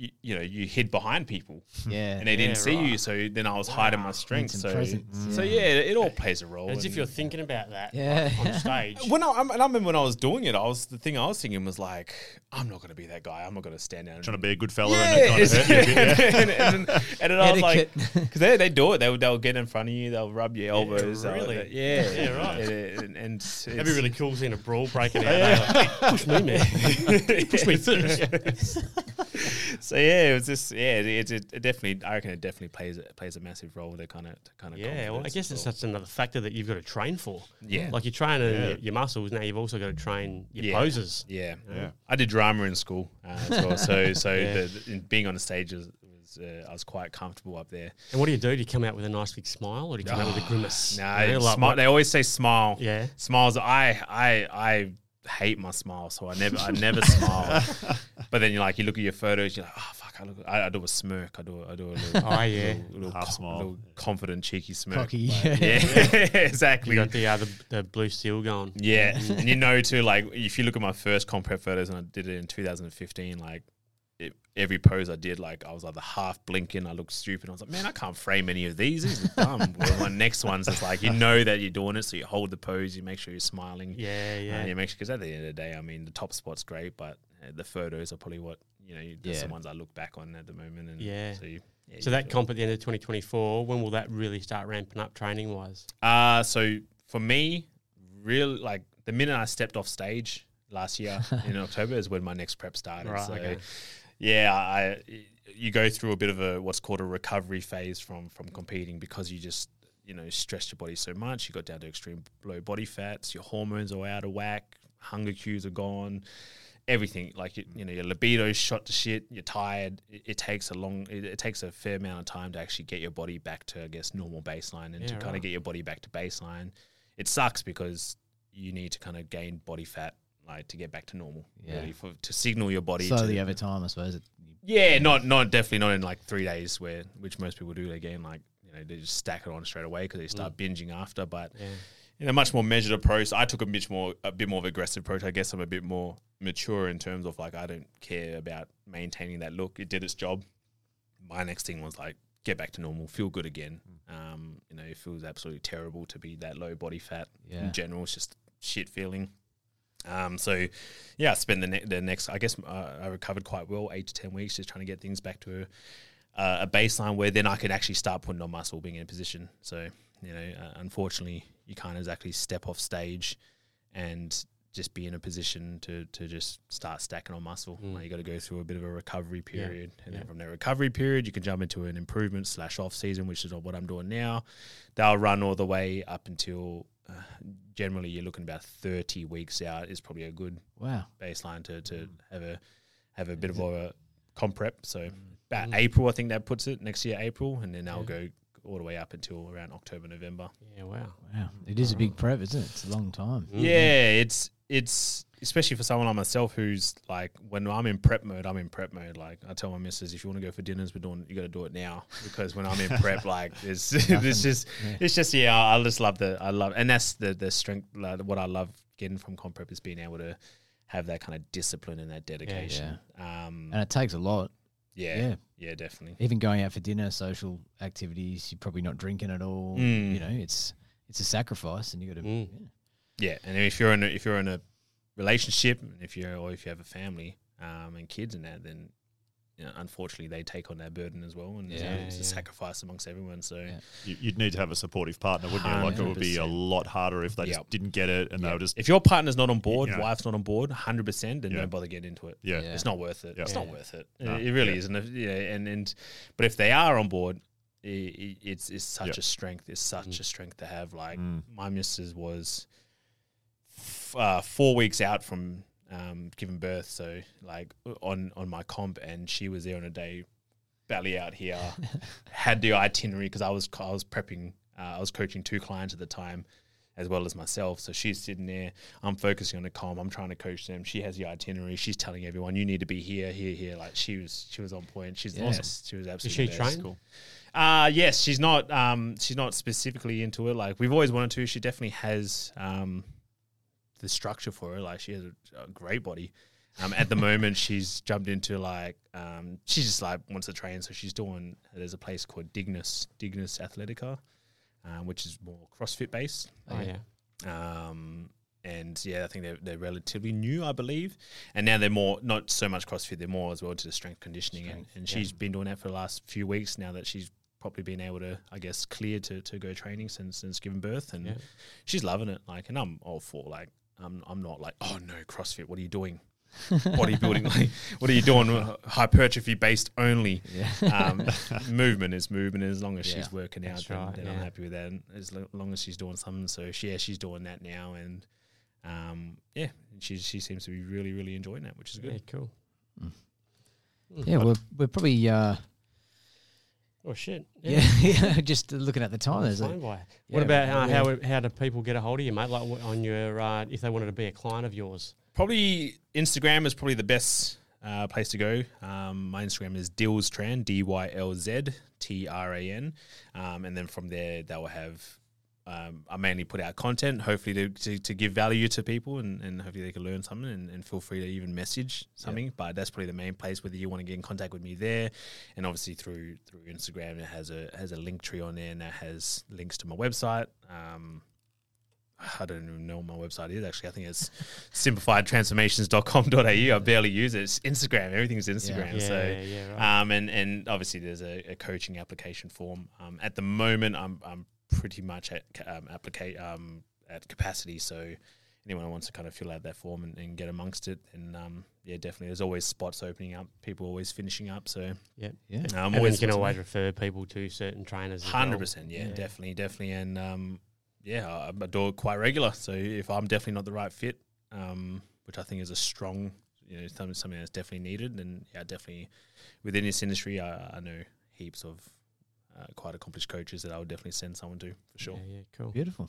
you, you know you hid behind people Yeah. and they didn't Yeah, see you, so then I was hiding my Wow. strength. So presence, so yeah. yeah, it, it all plays a role. As if you're thinking about that Yeah. like, on stage. when I, and I remember when I was doing it, I was the thing I was thinking was like, I'm not going to be that guy. I'm not going to stand down. Trying to be a good fella yeah, and kind of hurt you a bit. Yeah. and, and, and, and then I was like, because they, they do it. They'll, they'll get in front of you. They'll rub your elbows. they'll- really? yeah. Yeah, right. And, and, and That'd be really cool seeing a brawl breaking out. They're like, "Hey, push me, man. push me first. So yeah, it was just yeah. It, it, it definitely, I reckon it definitely plays it plays a massive role. They kind of kind of Yeah, well, I guess it's such another factor that you've got to train for. Yeah. Like you're training Yeah. your, your muscles, now you've also got to train your Yeah. poses. Yeah. Yeah. I did drama in school uh, as well. So so Yeah. the, the, being on the stage was, was uh, I was quite comfortable up there. And what do you do? Do you come out with a nice big smile or do you come out with a grimace? No, You know, like smi- they always say smile. Yeah. Smiles. I I I hate my smile, so I never I never smile. But then you're like you look at your photos, you're like, oh fuck, I look. I, I do a smirk. I do I do a little, Oh, yeah. little, little, Half co- smile. little confident cheeky smirk. Cocky. But yeah, exactly. You got the, uh, the, the blue steel going. Yeah, and you know too. Like if you look at my first comp prep photos, and I did it in 2015, like. It, every pose I did, like I was either half blinking, I looked stupid. I was like, man, I can't frame any of these. These are dumb. Well, my next one's just like you know that you're doing it, so you hold the pose, you make sure you're smiling. Yeah, Yeah, yeah. yeah, make sure because at the end of the day, I mean, the top spot's great, but uh, the photos are probably what you know. That's Yeah. the ones I look back on at the moment. And Yeah. So, you, yeah, So you that comp at the end of 2024, when will that really start ramping up training wise? Uh so for me, real like the minute I stepped off stage last year in October is when my next prep started. Right, so okay. Yeah, I you go through a bit of a what's called a recovery phase from from competing because you just you know stressed your body so much. You got down to extreme low body fats. Your hormones are out of whack. Hunger cues are gone. Everything like you, you know your libido's shot to shit. You're tired. It, it takes a long. It, it takes a fair amount of time to actually get your body back to I guess normal baseline and to Yeah, kind of right. get your body back to baseline. It sucks because you need to kind of gain body fat like to get back to normal. Yeah. Really, for, to signal your body Slowly to, over time, I suppose. It, yeah, not not definitely not in like three days where which most people do. Again, like you know they just stack it on straight away because they start binging after. But Yeah. in a much more measured approach, I took a much more a bit more of aggressive approach. I guess I'm a bit more mature in terms of like I don't care about maintaining that look. It did its job. My next thing was like get back to normal, feel good again. Um, you know, it feels absolutely terrible to be that low body fat Yeah. in general. It's just shit feeling. Um, so yeah, I spent the, ne- the next, I guess uh, I recovered quite well, eight to 10 weeks, just trying to get things back to a, uh, a baseline where then I could actually start putting on muscle, being in a position. So, you know, uh, unfortunately, you can't exactly step off stage and just be in a position to, to just start stacking on muscle. Like, you got to go through a bit of a recovery Yeah, period. And yeah. then from that recovery period, you can jump into an improvement slash off season, which is what I'm doing now. They'll run all the way up until uh, generally you're looking about 30 weeks out is probably a good wow. baseline to, to Mm. have a have a bit of a comp prep. So about Mm. April, I think that puts it next year, April, and then I'll Yeah. go all the way up until around October, November. Yeah, wow. Wow. It is a big prep, isn't it? It's a long time. Mm. Yeah, it's it's especially for someone like myself who's like when I'm in prep mode, I'm in prep mode. Like I tell my missus, if you want to go for dinners, we're doing you got to do it now because when I'm in prep, like it's it's just it's just yeah, I I just love the I love and that's the the strength. Like, what I love getting from comp prep is being able to have that kind of discipline and that dedication. Um, And it takes a lot. Yeah, Yeah. yeah, definitely. Even going out for dinner, social activities, you're probably not drinking at all. Mm. You know, it's it's a sacrifice, and you got to. Mm. Yeah, and if you're in a, if you're in a relationship, and if you're or if you have a family um, and kids and that, then you know, unfortunately they take on that burden as well, and Yeah, yeah, it's a sacrifice amongst everyone. So Yeah. You- You'd need to have a supportive partner, wouldn't you? Like it would be a lot harder if they just didn't get it and they were just if your partner's not on board, you know. wife's not on board, hundred percent, then Yeah. don't bother getting into it. yeah. Yeah. It's not worth it. Yeah. It's not worth it. No. It really Yeah. isn't. If- Yeah, and and but if they are on board, i i it's it's such Yeah. a strength. It's such Mm. a strength to have. Like Mm. my missus was f- uh, four weeks out from um, giving birth, so like on on my comp, and she was there on a day, belly out here, had the itinerary because I was I was prepping, uh, I was coaching two clients at the time. As well as myself, so she's sitting there. I'm focusing on the comp. I'm trying to coach them. She has the itinerary. She's telling everyone, "You need to be here, here, here." Like she was, she was on point. She's Yeah. awesome. She was Is absolutely. she the best. trained? Cool. Uh yes, she's not um she's not specifically into it. Like we've always wanted to. She definitely has um the structure for her. Like she has a, a great body. Um at the moment she's jumped into like um she just like wants to train, so she's doing there's a place called Dignus Dignus Athletica, um, which is more CrossFit based. Oh yeah. Um, and yeah, I think they're, they're relatively new, I believe. And now they're more, not so much CrossFit, they're more as well to the strength conditioning. Strength, and and yeah. she's been doing that for the last few weeks now that she's probably been able to, I guess, clear to, to go training since since giving birth. And Yeah. she's loving it. Like, and I'm all for like, I'm, I'm not like, oh no, CrossFit, what are you doing? Bodybuilding, like, what are you doing? Hypertrophy based only Yeah. um, movement is movement. As long as Yeah, she's working out, that's then, right, then I'm happy with that. And as lo- long as she's doing something, so she, yeah, she's doing that now, and um, yeah, she she seems to be really really enjoying that, which is Yeah, good. cool. Mm. Mm. yeah, we're we're probably uh, Oh shit. yeah, yeah, just looking at the time. There's a, Fine by. yeah, What about uh, yeah. how how do people get a hold of you, mate? Like on your uh, if they wanted to be a client of yours. Probably Instagram is probably the best uh, place to go. Um, my Instagram is Dylztran, D Y L Z T R A N, um, and then from there they will have. Um, I mainly put out content, hopefully to, to, to give value to people, and, and hopefully they can learn something. And, and feel free to even message something. But that's probably the main place. Whether you want to get in contact with me there, and obviously through through Instagram, it has a has a Linktree on there, and that has links to my website. Um, I don't even know what my website is actually. I think it's simplifiedtransformations.com.au. I barely use it. It's Instagram. Everything's Instagram. Yeah, so yeah, yeah, right. um, and and obviously there's a, a coaching application form. Um, at the moment, I'm I'm pretty much at um, applica- um, at capacity. So anyone who wants to kind of fill out that form and, and get amongst it, and um, yeah, definitely. There's always spots opening up. People always finishing up. So yeah. yeah, I'm And always can always refer people to certain trainers. as well. Hundred percent, yeah, Yeah. definitely, definitely, and um, yeah, I, I do it quite regular. So if I'm definitely not the right fit, um, which I think is a strong, you know, something, something that's definitely needed, then yeah, definitely within this industry, I, I know heaps of uh, quite accomplished coaches that I would definitely send someone to for sure. Yeah, yeah, cool. beautiful.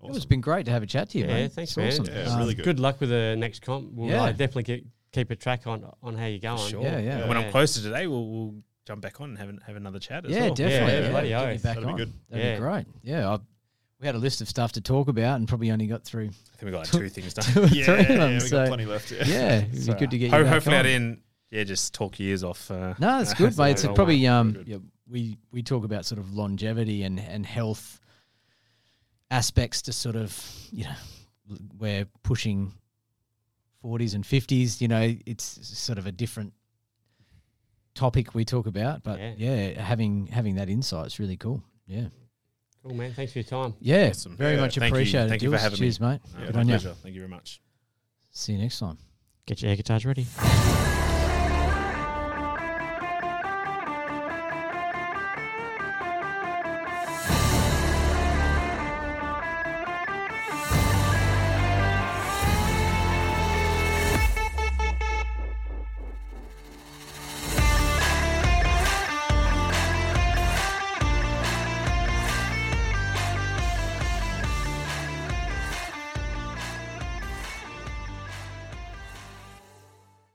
Awesome. It's been great to have a chat to you, Yeah, mate. thanks, It's man. awesome. Yeah, really good. Good luck with the next comp. We'll Yeah. uh, definitely get, keep a track on on how you're going. For sure. Yeah, yeah. And when I'm Yeah. closer today, we'll, we'll jump back on and have, an, have another chat as Yeah, well. definitely. Yeah, Yeah, bloody Get you back That'd be on. good. That'd Yeah. be great. Yeah, I, we had a list of stuff to talk about, and probably only got through I think we got like two things done. two Yeah, three of yeah, we so got plenty left. yeah, it'd be good to get you back hopefully, I didn't. Yeah, just talk years off. Uh, No, it's good, mate. It's probably um, Very good. yeah, we we talk about sort of longevity and and health aspects to sort of you know l- we're pushing forties and fifties. You know, it's sort of a different topic we talk about, but Yeah. yeah, having having that insight is really cool. Yeah, Cool, man. Thanks for your time. yeah, Awesome. very Yeah, much thank you. appreciated. Thank you for Jules. having me. Cheers, mate. uh, Good my on you. pleasure. Thank you very much. See you next time. Get your air guitars ready.